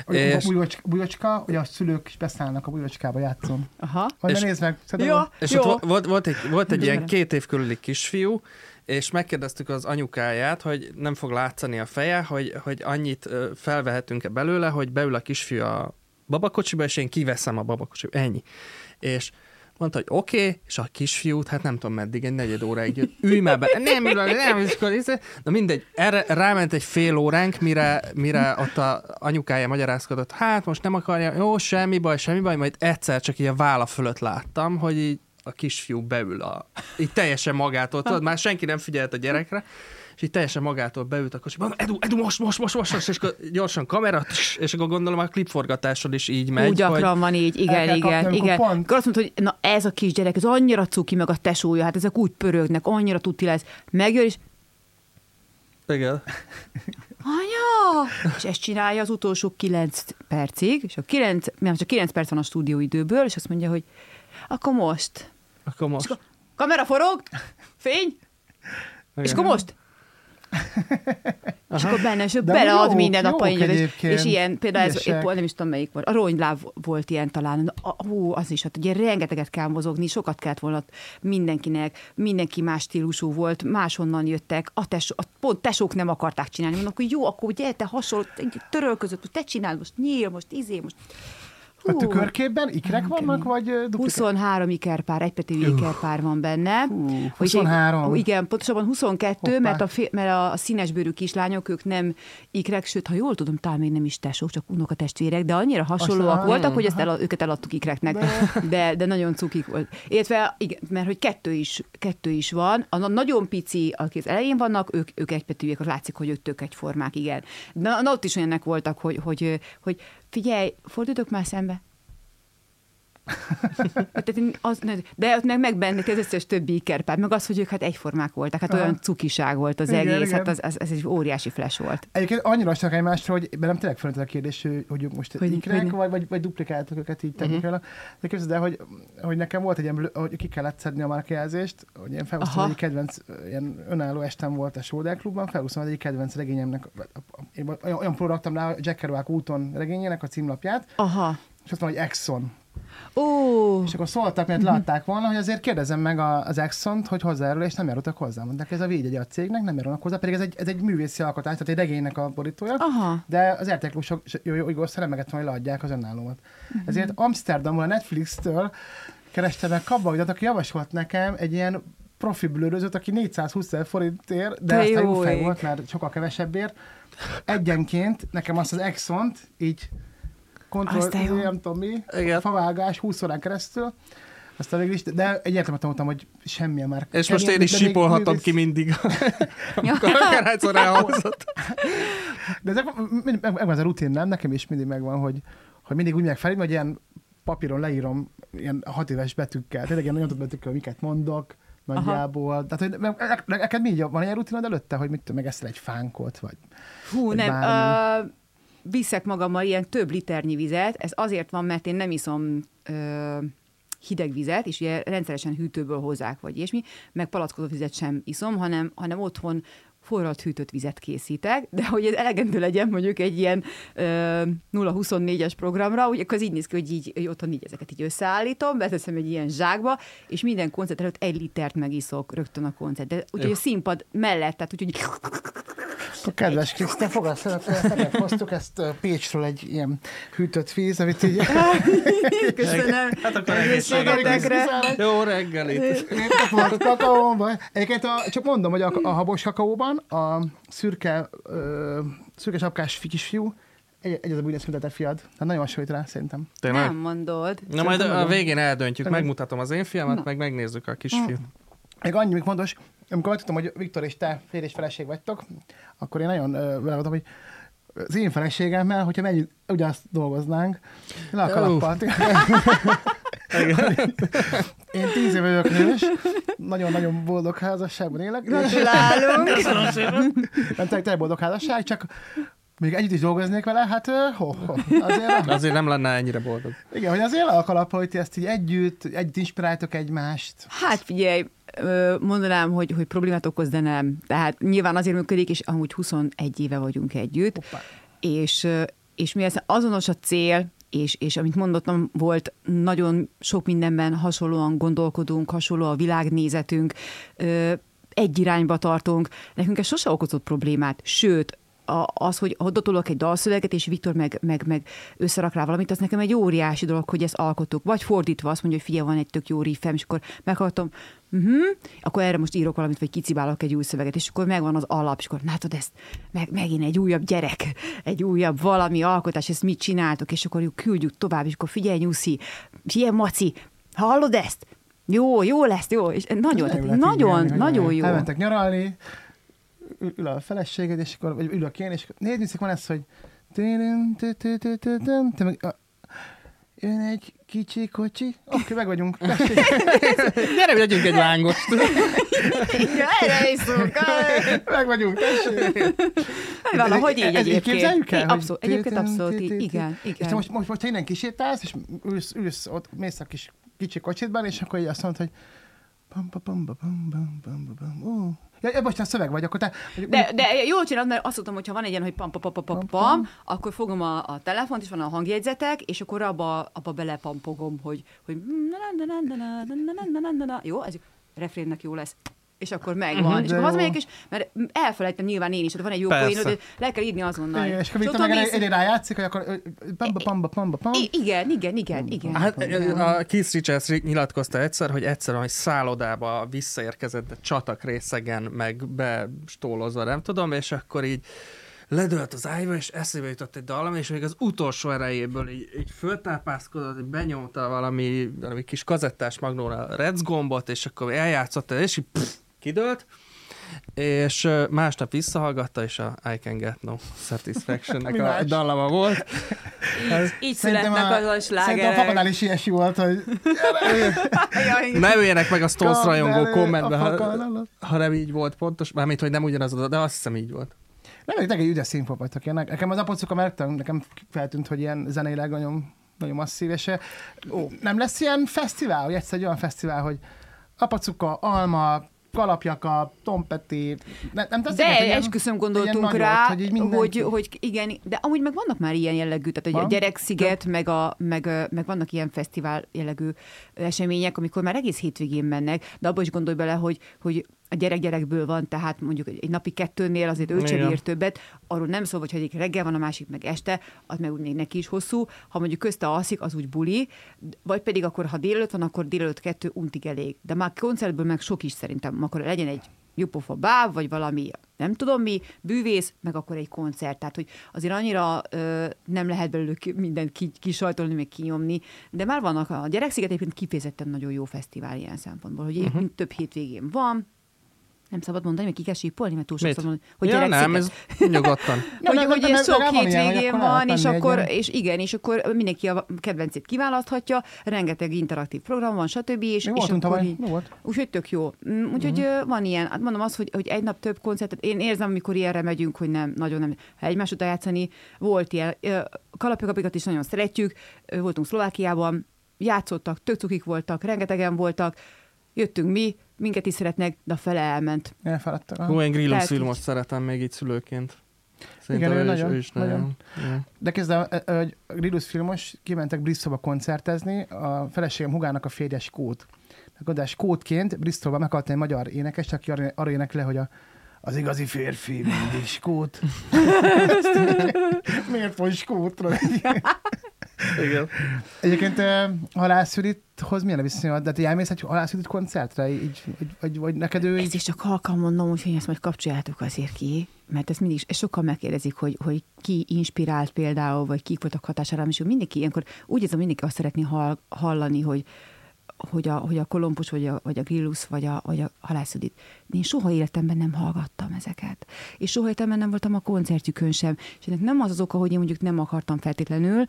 És... és, A bujocska, bujocska, hogy a szülők is beszállnak a bujocskába játszom. Aha. Majd És- nézd meg. Szerintem Jó, és jó. ott vo- volt, volt egy, volt egy ilyen két év körüli kisfiú, és megkérdeztük az anyukáját, hogy nem fog látszani a feje, hogy, hogy annyit felvehetünk-e belőle, hogy beül a kisfiú a babakocsiba, és én kiveszem a babakocsiba. Ennyi. És mondta, hogy oké, okay, és a kisfiút, hát nem tudom meddig, egy negyed óráig jött, ülj már be, nem, nem, nem, akkor, izé- na mindegy, erre ráment egy fél óránk, mire, mire ott a anyukája magyarázkodott, hát most nem akarja, jó, semmi baj, semmi baj, majd egyszer csak így a válla fölött láttam, hogy így a kisfiú beül a, így teljesen magától, tudod, már senki nem figyelt a gyerekre, és így teljesen magától beült a kocsiba, Edu, Edu, most, most, most, most, most, és akkor gyorsan kamera, és akkor gondolom a klipforgatáson is így megy. Úgy gyakran hogy, van így, igen, igen, kapni, igen. pont- Akkor azt mondta, hogy na ez a kisgyerek, ez annyira cuki, meg a tesója, hát ezek úgy pörögnek, annyira tuti lesz. Megjön, és Igen. anya! És ezt csinálja az utolsó kilenc percig, és a kilenc, mert csak kilenc perc van a stúdióidőből, és azt mondja, hogy akkor most. Akkor most. És akkor kamera forog, fény, és akkor most. És akkor benne, és ő De belead jók, minden painjába, és, és ilyen, például ez, épp, nem is tudom melyik volt, a ronyláv volt ilyen talán, a, hú, az is, hát ugye rengeteget kell mozogni, sokat kellett volna mindenkinek, mindenki más stílusú volt, máshonnan jöttek, a, tesó, a pont tesók nem akarták csinálni, mondom, hogy jó, akkor ugye te hasonló, törölközött, te csináld, most nyíl, most izé, most A Hú. tükörképben ikrek vannak, vagy ö, duplikák? 23 ikerpár, egypetű ikerpár van benne. Hú, Vagyis 23. Egy, igen, pontosabban 22, Hoppá. mert a, fi, mert a, színesbőrű kislányok, ők nem ikrek, sőt, ha jól tudom, talán még nem is tesók, csak unokatestvérek, de annyira hasonlóak Aztán- voltak, hogy ezt el, őket eladtuk ikreknek, de, de nagyon cukik volt. Illetve, igen, mert hogy kettő is, kettő is van, a na- nagyon pici, akik az elején vannak, ők, ők egypetűek, látszik, hogy ők tök egyformák, igen. De na, ott is olyanek voltak, hogy, hogy, hogy figyelj, fordítok már szembe, Tehát az, de ott meg megbennek az összes többi ikerpár, meg az, hogy ők hát egyformák voltak, hát Aha. olyan cukiság volt az Igen, egész, igen. hát az, az, ez egy óriási flash volt. Egyébként annyira csak egymásra, hogy bennem tényleg felmerült a kérdés, hogy most Hogy- ikrek, hogy- vagy, vagy, vagy duplikáltak őket így technikailag. De képzeld el, hogy, hogy nekem volt egy ilyen, hogy ki kellett szedni a márkjelzést, hogy én felhoztam Aha. egy kedvenc, ilyen önálló estem volt a Sódel Klubban, felhoztam egy kedvenc regényemnek, én olyan, olyan rá a Jack Kerouac úton regényének a címlapját, Aha. és azt mondom, hogy Exxon. Ó, És akkor szóltak, mert látták volna, hogy azért kérdezem meg az Exxont, hogy hozzájárul, és nem járultak hozzá. Mondták, ez a védjegy a cégnek, nem járulnak hozzá, pedig ez egy, ez egy művészi alkotás, tehát egy regénynek a borítója. aha. De az értéklósok Igor remegett, hogy leadják az önállómat. Mhm. Ezért Amsterdamból, a Netflix-től kerestem meg Kabagdat, aki javasolt nekem egy ilyen profi blőrözőt, aki 420 ezer forintért, de Te aztán jó jó fej volt, mert sokkal kevesebbért. Egyenként nekem azt az Exxont így kontroll, nem tudom mi, Igen. favágás 20 órán keresztül, aztán végül is, de egyértelműen tanultam, hogy semmilyen már. És most én is sípolhatom művész- ki mindig, amikor akárhányszor elhangzott. De ezek meg, megvan ez a rutin, nem? Nekem is mindig megvan, hogy, hogy mindig úgy meg felírni, hogy ilyen papíron leírom ilyen hat éves betűkkel, tényleg ilyen nagyon betűkkel, miket mondok, nagyjából. Tehát, hogy meg- meg- neked mi van ilyen rutinod előtte, hogy mit tudom, megeszel egy fánkot, vagy Hú, Vagy nem. bármi. Uh, viszek magammal ilyen több liternyi vizet, ez azért van, mert én nem iszom uh, hideg vizet, és ugye rendszeresen hűtőből hozzák, vagy ilyesmi, meg palackozott vizet sem iszom, hanem, hanem otthon forralt hűtött vizet készítek, de hogy ez elegendő legyen mondjuk egy ilyen ö, 0-24-es programra, úgy, akkor az így néz ki, hogy így hogy otthon így ezeket így összeállítom, beteszem egy ilyen zsákba, és minden koncert előtt egy litert megiszok rögtön a koncert. De úgyhogy a színpad mellett, tehát úgyhogy a kedves Krisztina, fogadd szeretettel, hoztuk ezt ö, Pécsről egy ilyen hűtött víz, amit így... köszönöm Hát akkor egészségetekre. Jó reggelit. Volt kakaóban. Egyébként a, csak mondom, hogy a, a habos kakaóban a szürke, ö, szürke sapkás kisfiú egy, egy az a bűnös, mint a te fiad. Hát nagyon hasonlít rá, szerintem. Tényleg? Nem mondod. Na majd a végén eldöntjük, Tényleg. megmutatom az én fiamat, meg megnézzük a kisfiút. Még annyi még fontos, amikor megtudtam, hogy Viktor és te férj és feleség vagytok, akkor én nagyon vele voltam, hogy az én feleségemmel, hogyha megyünk, ugyanazt dolgoznánk, le a kalappal. Én tíz éve vagyok nős, nagyon-nagyon boldog házasságban élek. Gratulálunk. Nem tényleg boldog házasság, csak még együtt is dolgoznék vele, hát ho, ho, azért, Azért nem lenne ennyire boldog. igen, hogy azért a kalap, hogy ti ezt így együtt, együtt inspiráltok egymást. Hát figyelj, mondanám, hogy, hogy problémát okoz, de nem. Tehát nyilván azért működik, és amúgy 21 éve vagyunk együtt, Hoppá. és, és mi ez azonos a cél, és, és amit mondottam, volt nagyon sok mindenben hasonlóan gondolkodunk, hasonló a világnézetünk, egy irányba tartunk. Nekünk ez sose okozott problémát, sőt, a, az, hogy odatolok egy dalszöveget, és Viktor meg, meg, meg összerak rá valamit, az nekem egy óriási dolog, hogy ezt alkotok. Vagy fordítva azt mondja, hogy figyelj, van egy tök jó riffem, és akkor meghallgatom, uh-huh, akkor erre most írok valamit, vagy kicibálok egy új szöveget, és akkor megvan az alap, és akkor látod ezt, meg, megint egy újabb gyerek, egy újabb valami alkotás, ezt mit csináltok, és akkor küldjük tovább, és akkor figyelj, Nyuszi, figyelj, Maci, hallod ezt? Jó, jó lesz, jó. És nagyon, Nagyon, tehát nagyon, nagyon jó. Elmentek nyaralni, ül, ül a feleséged, és akkor, vagy ülök én, és akkor nézd, Nyuszik, van ez, hogy te meg, a- Jön egy kicsi kocsi. Oké, meg vagyunk. Gyere, vegyünk egy lángost. Igen, erre is szok. meg vagyunk, tessék. Valahogy így egyébként. képzeljük el? Abszolút, egyébként abszolút, így, tü- igen, És igen. most, most, most innen kisétálsz, és ülsz, ülsz ott, mész a kis kicsi kocsitban, és akkor így azt mondod, hogy pam, pam, pam, pam, pam, pam, pam, pam, ó. Ja, most a szöveg vagy, akkor te... De, de jól csinálod, mert azt mondtam, hogyha van egy ilyen, hogy pam, pam, pam, pam, pam, pam akkor fogom a, a telefont, és van a hangjegyzetek, és akkor abba, abba belepampogom, hogy, hogy jó, ez refrénnek jó lesz. És akkor megvan. Uh-huh, és akkor hazamegyek, és mert elfelejtem nyilván én is, hogy van egy jó poénod, de le kell írni azonnal. Igen, és akkor ott van meg víz- egyre rájátszik, hogy akkor pamba, pamba, pamba, pam. I- Igen, igen, igen, igen. Hát a Keith Richards nyilatkozta egyszer, hogy egyszer, hogy szállodába visszaérkezett egy csatak részegen, meg bestólozva, nem tudom, és akkor így ledölt az ágyba, és eszébe jutott egy dallam, és még az utolsó erejéből így, így föltápászkodott, így benyomta valami, valami kis kazettás magnóra rec gombot, és akkor eljátszotta, és így pff, kidőlt, és másnap visszahallgatta, és a I Can Get No Satisfaction-nek Mi a dallama volt. Így Szerintem születnek az a Szerintem a slágerek. papadál is ilyesmi volt, hogy... Ne üljenek meg a Stones rajongó kommentbe, ha, ha nem így volt pontos, mármint, hogy nem ugyanaz, de azt hiszem így volt. Nem, egy egy ügyes színpop vagytok. Én, nekem az apocuka mertem, nekem feltűnt, hogy ilyen zeneileg nagyon, nagyon masszív, és nem lesz ilyen fesztivál, hogy egyszer egy olyan fesztivál, hogy apacuka, alma, kalapjaka, tompeti, ne, nem tetszik De ilyen- esküszöm gondoltunk nagyot, rá, hogy, így hogy, mindenki- hogy, igen, de amúgy meg vannak már ilyen jellegű, tehát hogy a gyereksziget, meg, a, meg, meg vannak ilyen fesztivál jellegű események, amikor már egész hétvégén mennek, de abban is gondolj bele, hogy, hogy a gyerek gyerekből van, tehát mondjuk egy napi kettőnél azért ő sem ír többet, arról nem szól, hogy egyik reggel van, a másik meg este, az meg úgy még neki is hosszú, ha mondjuk közte alszik, az úgy buli, vagy pedig akkor, ha délelőtt van, akkor délelőtt kettő untig elég. De már koncertből meg sok is szerintem, akkor legyen egy jópofa báb, vagy valami, nem tudom mi, bűvész, meg akkor egy koncert. Tehát, hogy azért annyira ö, nem lehet belőle ki- mindent ki, kisajtolni, meg kinyomni, de már vannak a Gyereksziget egyébként kifejezetten nagyon jó fesztivál ilyen szempontból, hogy uh-huh. több hétvégén van, nem szabad mondani, mert ki kell sípolni, mert túl sokszor mondani, hogy ja, nem, ez nyugodtan. Nem, hogy, nem, hogy sok ilyen, hogy hétvégén van, és akkor, és igen, és akkor mindenki a kedvencét kiválaszthatja, rengeteg interaktív program van, stb. És, Mi és akkor így- volt? Úgyhogy tök jó. Mm, Úgyhogy uh-huh. van ilyen, hát mondom azt, hogy, hogy egy nap több koncertet, én érzem, amikor ilyenre megyünk, hogy nem, nagyon nem, ha egymás után játszani, volt ilyen, ö, kalapjakapikat is nagyon szeretjük, voltunk Szlovákiában, játszottak, tök cukik voltak, rengetegen voltak, jöttünk mi, minket is szeretnek, de a fele elment. Elfáradtak. Hú, én Grillus Lehet, filmot szeretem még így szülőként. Igen, ő ő, nagyon, ő is nagyon. nagyon. De kezdve, hogy Gridus filmos, kimentek Bristolba koncertezni, a feleségem Hugának a férje Skót. Akkor Skótként Bristolba meghalt egy magyar énekes, aki arra énekle, hogy a, az igazi férfi mindig Skót. Miért van Skótra? Igen. Egyébként uh, Halász Judithoz milyen a viszonyod? De te elmész egy Halász Judit koncertre? Így, vagy, vagy, vagy neked ő Ez is csak halkan mondom, úgyhogy ezt majd kapcsoljátok azért ki, mert ezt mindig, és sokan megkérdezik, hogy, hogy ki inspirált például, vagy kik voltak hatására, és mindenki ilyenkor úgy érzem, mindenki azt szeretné hall, hallani, hogy, hogy a, hogy a Kolumbus, vagy a, vagy a Grillus, vagy a, vagy a Halászudit. Én soha életemben nem hallgattam ezeket. És soha életemben nem voltam a koncertjükön sem. És ennek nem az az oka, hogy én mondjuk nem akartam feltétlenül,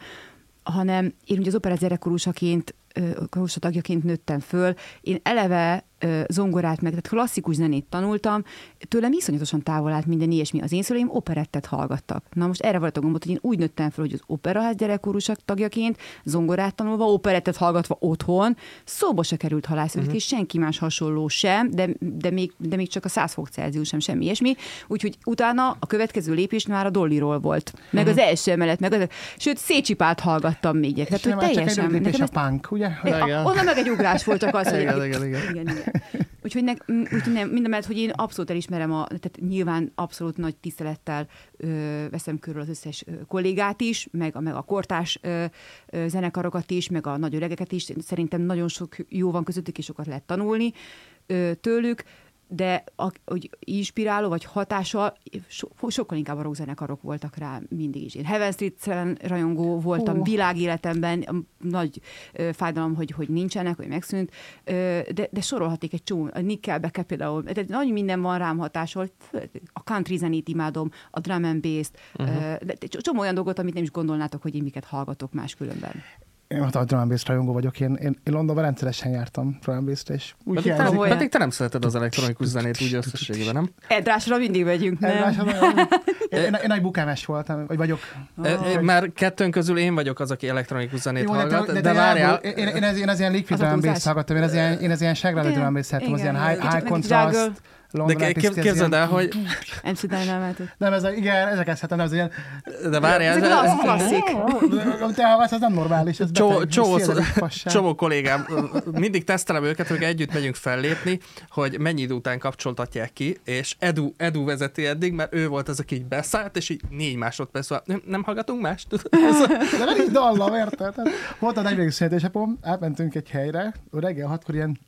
hanem én ugye az operett zenekarúsaként, karusa tagjaként nőttem föl. Én eleve zongorát meg, tehát klasszikus zenét tanultam, tőlem iszonyatosan távol állt minden ilyesmi. Az én szüleim operettet hallgattak. Na most erre volt a gombot, hogy én úgy nőttem föl, hogy az operaház gyerekkorusak tagjaként, zongorát tanulva, operettet hallgatva otthon, szóba se került halászat, Mhm. uh-huh. és senki más hasonló sem, de, de, még, de még csak a 100 fok Celsius sem, semmi ilyesmi. Úgyhogy utána a következő lépés már a Dollyról volt. Meg Mhm. az első emelet, meg az, sőt, Szécsipát hallgattam még. Tehát, És hogy már csak egy teljesen. lépés a punk, ugye? A- Onnan meg egy ugrás volt csak az, hogy Igen, igen, igen. igen, igen. Úgyhogy, ne, úgyhogy nem, minden mellett, hogy én abszolút elismerem, a, tehát nyilván abszolút nagy tisztelettel ö, veszem körül az összes kollégát is, meg, a- meg a kortás ö, ö, zenekarokat is, meg a nagy öregeket is. Szerintem nagyon sok jó van közöttük, és sokat lehet tanulni ö, tőlük, de a, hogy inspiráló vagy hatással so, sokkal inkább a rockzenekarok voltak rá mindig is. Én Heaven Street rajongó voltam Hú. világéletemben, nagy ö, fájdalom, hogy, hogy nincsenek, hogy megszűnt, ö, de, de sorolhatik egy csomó, a Nickelback például, tehát nagy minden van rám hatással, a country zenét imádom, a drum and bass uh-huh. de egy csomó olyan dolgot, amit nem is gondolnátok, hogy én miket hallgatok máskülönben. Én hatalmas drum and bass rajongó vagyok, én, én, én Londonban rendszeresen jártam drum bass-re, és úgy Pedig te, hiányzik. pedig te nem szereted az elektronikus zenét úgy összességében, nem? Edrásra mindig megyünk, nem? Nagyon- Én, én, én nagy bukámás voltam, vagy vagyok. E, e, Már kettőnk közül én vagyok az, aki elektronikus zenét Jó, hallgat, de, te várjál, elmúl- Én, én, ez, én az ilyen liquid Az a drum bass hallgattam, én az ilyen, én az ilyen ságráló drum bass az ilyen high, high contrast. De London ez képzeld ilyen- el, hogy MC Dynamite-ot. Nem, ez a, igen, ezeket szeretem, ez ilyen, de várjál, Ezek de- az klasszik. amit te hallgatsz, az nem normális, ez Csomó, beteg, csomó, ez csomó kollégám, mindig tesztelem őket, hogy együtt megyünk fellépni, hogy mennyi idő után kapcsoltatják ki, és Edu, Edu vezeti eddig, mert ő volt az, aki így beszállt, és így négy másodperc, szóval nem, nem hallgatunk mást? De nem így dallam, érted? Volt a nagyvégű születésnapom, átmentünk egy helyre, reggel hatkor ilyen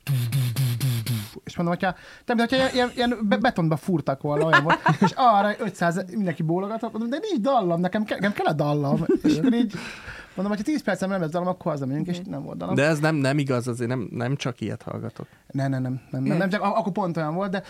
és mondom, hogyha, nem, de hogyha ilyen, ilyen, ilyen be- betonba fúrtak volna, olyan volt, és arra 500 mindenki bólogatott, mondom, de nincs dallam, nekem, ke- nekem kell a dallam. És akkor így, mondom, hogyha 10 percen nem lesz dallam, akkor hazamegyünk, és nem volt dallam. De ez nem, nem igaz, azért nem, nem csak ilyet hallgatok. Nem, nem, nem, nem, nem, nem, csak ak- akkor pont olyan volt, de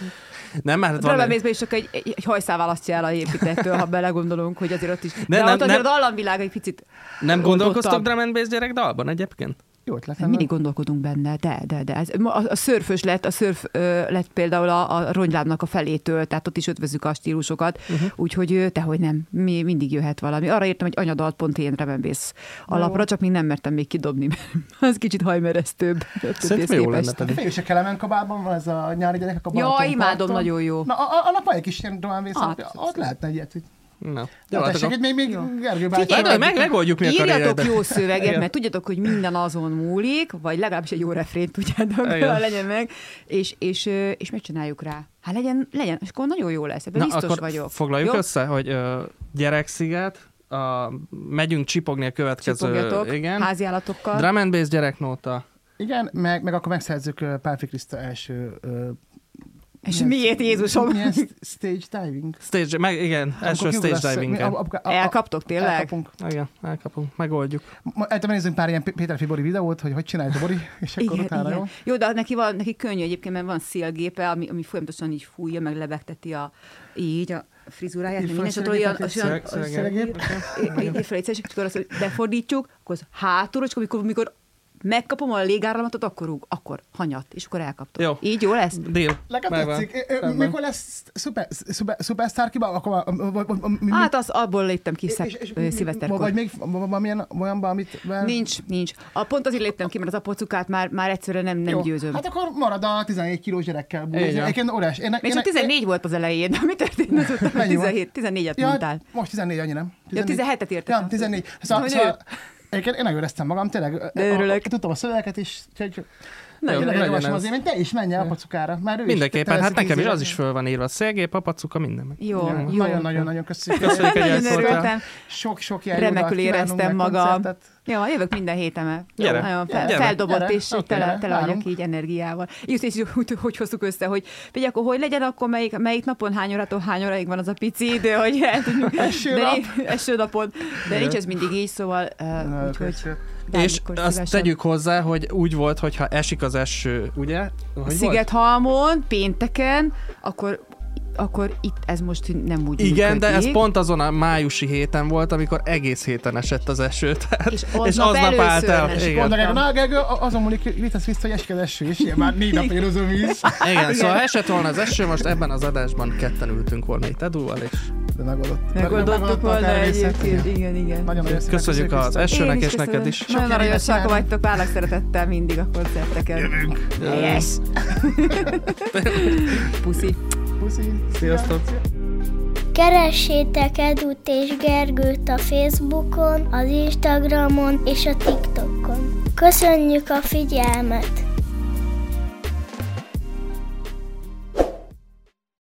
Nem, mert hát van, Drömemészben is csak egy, egy, egy hajszál választja el a építettől, ha belegondolunk, hogy azért ott is. Ne, de nem, ott azért nem. a dallamvilág egy picit nem gondolkoztok drum and bass gyerek dalban egyébként? Jó ötlet Hát mindig gondolkodunk benne, de, de, de. Ez, a, a szörfös lett, a szörf ö, lett például a, a rongylábnak a felétől, tehát ott is ötvözzük a stílusokat, uh-huh. úgyhogy tehogy nem, mi, mindig jöhet valami. Arra értem, hogy anyadalt pont én remembész alapra, csak még nem mertem még kidobni, mert az kicsit hajmeresztőbb. Szerintem jó lenne pedig. Fél a Kelemen kabában van ez a nyári gyerekek a Ja, Balaton imádom, parton. nagyon jó. Na, a, a, a napályok is ilyen drum and bass, Ah, ott lehetne egy ilyet. hogy- Na, Jó, jó, hát tessék, itt még, még Gergő bácsi. Figyelj, meg, megoldjuk mi a Írjatok karrieredet. jó szöveget, mert tudjátok, hogy minden azon múlik, vagy legalábbis egy jó refrént tudjátok, Igen. legyen meg, és, és, ö, és megcsináljuk rá. Hát legyen, legyen, és akkor nagyon jó lesz, ebben Na, biztos akkor vagyok. foglaljuk Jó? össze, hogy uh, gyereksziget, a, megyünk csipogni a következő... Csipogjatok Igen. háziállatokkal. Drum and bass gyereknóta. Igen, meg, meg akkor megszerzzük uh, Pálfi Kriszta első... És miért Jézusom? St- stage diving? Stage, meg, igen, első Akkor stage mi- diving Elkaptok tényleg? Elkapunk. Igen, elkapunk, megoldjuk. Ma- Előtte nézzünk pár ilyen Péter Bori videót, hogy hogy csinálja a Bori, és akkor Igen, utána igen. jó. Jó, de neki, van, neki könnyű egyébként, mert van szélgépe, ami, ami folyamatosan így fújja, meg lebegteti a, így a frizuráját, meg minden, és ott olyan, olyan, és akkor azt befordítjuk, akkor az hátulra, és amikor, amikor megkapom a légáramatot, akkor rúg, akkor hanyat, és akkor elkaptok. Jó. Így jó lesz? Tetszik. Ö, Rendben. Mikor lesz szuper, szuper, Superstar kiba? Akkor Hát az abból léptem ki szilveszterkor. Vagy még valamilyen olyanban, amit... Nincs, nincs. A, pont azért léptem ki, mert az apocukát már, már egyszerűen nem, nem Jó. győzöm. Hát akkor marad a 14 kilós gyerekkel. Egyébként óriás. Én, Még csak 14 volt az elején, de mi történt azután? Mennyi volt? 17, 14-et Ja, mondtál. most 14, annyi nem? Ja, 17-et értettem. Ja, 14. Szóval, Hogy szóval egyébként én nagyon éreztem magam, tényleg. De örülök. A, tudtam a szövegeket is, úgyhogy Tényleg legyen javaslom ez. azért, hogy te is menj el apacukára. Már ő Mindenképpen, is hát nekem is az is föl van írva. Szélgép, apacuka, minden meg. Jó, Ja, jó. Nagyon-nagyon-nagyon köszönjük. Köszönjük, hogy Nagyon elszóltál. örültem. Sok-sok Remekül éreztem magam. Jó, jövök minden héten. Gyere, Nagyon fel, gyere, feldobott, gyere. és Oké, tele, tele vagyok így energiával. És, és hogy, hogy hoztuk össze, hogy figyelj, akkor hogy legyen, akkor melyik, melyik napon hány órától hány óráig van az a pici idő, hogy el tudjuk. Eső de nap. Eső napon. De nincs ez mindig így, szóval uh, úgyhogy. És azt szívesen. tegyük hozzá, hogy úgy volt, hogyha esik az eső, ugye? Hogy volt? Szigethalmon, pénteken, akkor akkor itt ez most nem úgy Igen, de ez működik. pont azon a májusi héten volt, amikor egész héten esett az eső. Tehát, És és aznap aznap állt el. Mondja, Gergő, na Gergő, azon múlik, vitesz vissza, hogy esik az eső, és ilyen már négy napja az víz. Igen, szóval esett volna az eső, most ebben az adásban ketten ültünk volna itt Eduval, és De megoldott. Megoldottuk a volna egyébként, igen, igen. Nagyon-nagyon szépen köszönjük az esőnek és neked is. Nagyon Sok aranyosak vagytok, várlak szeretettel mindig a koncerteken. Jövünk. Yes. Puszi. Puszi. Sziasztok. Keressétek Edut és Gergőt a Facebookon, az Instagramon és a TikTokon. Köszönjük a figyelmet!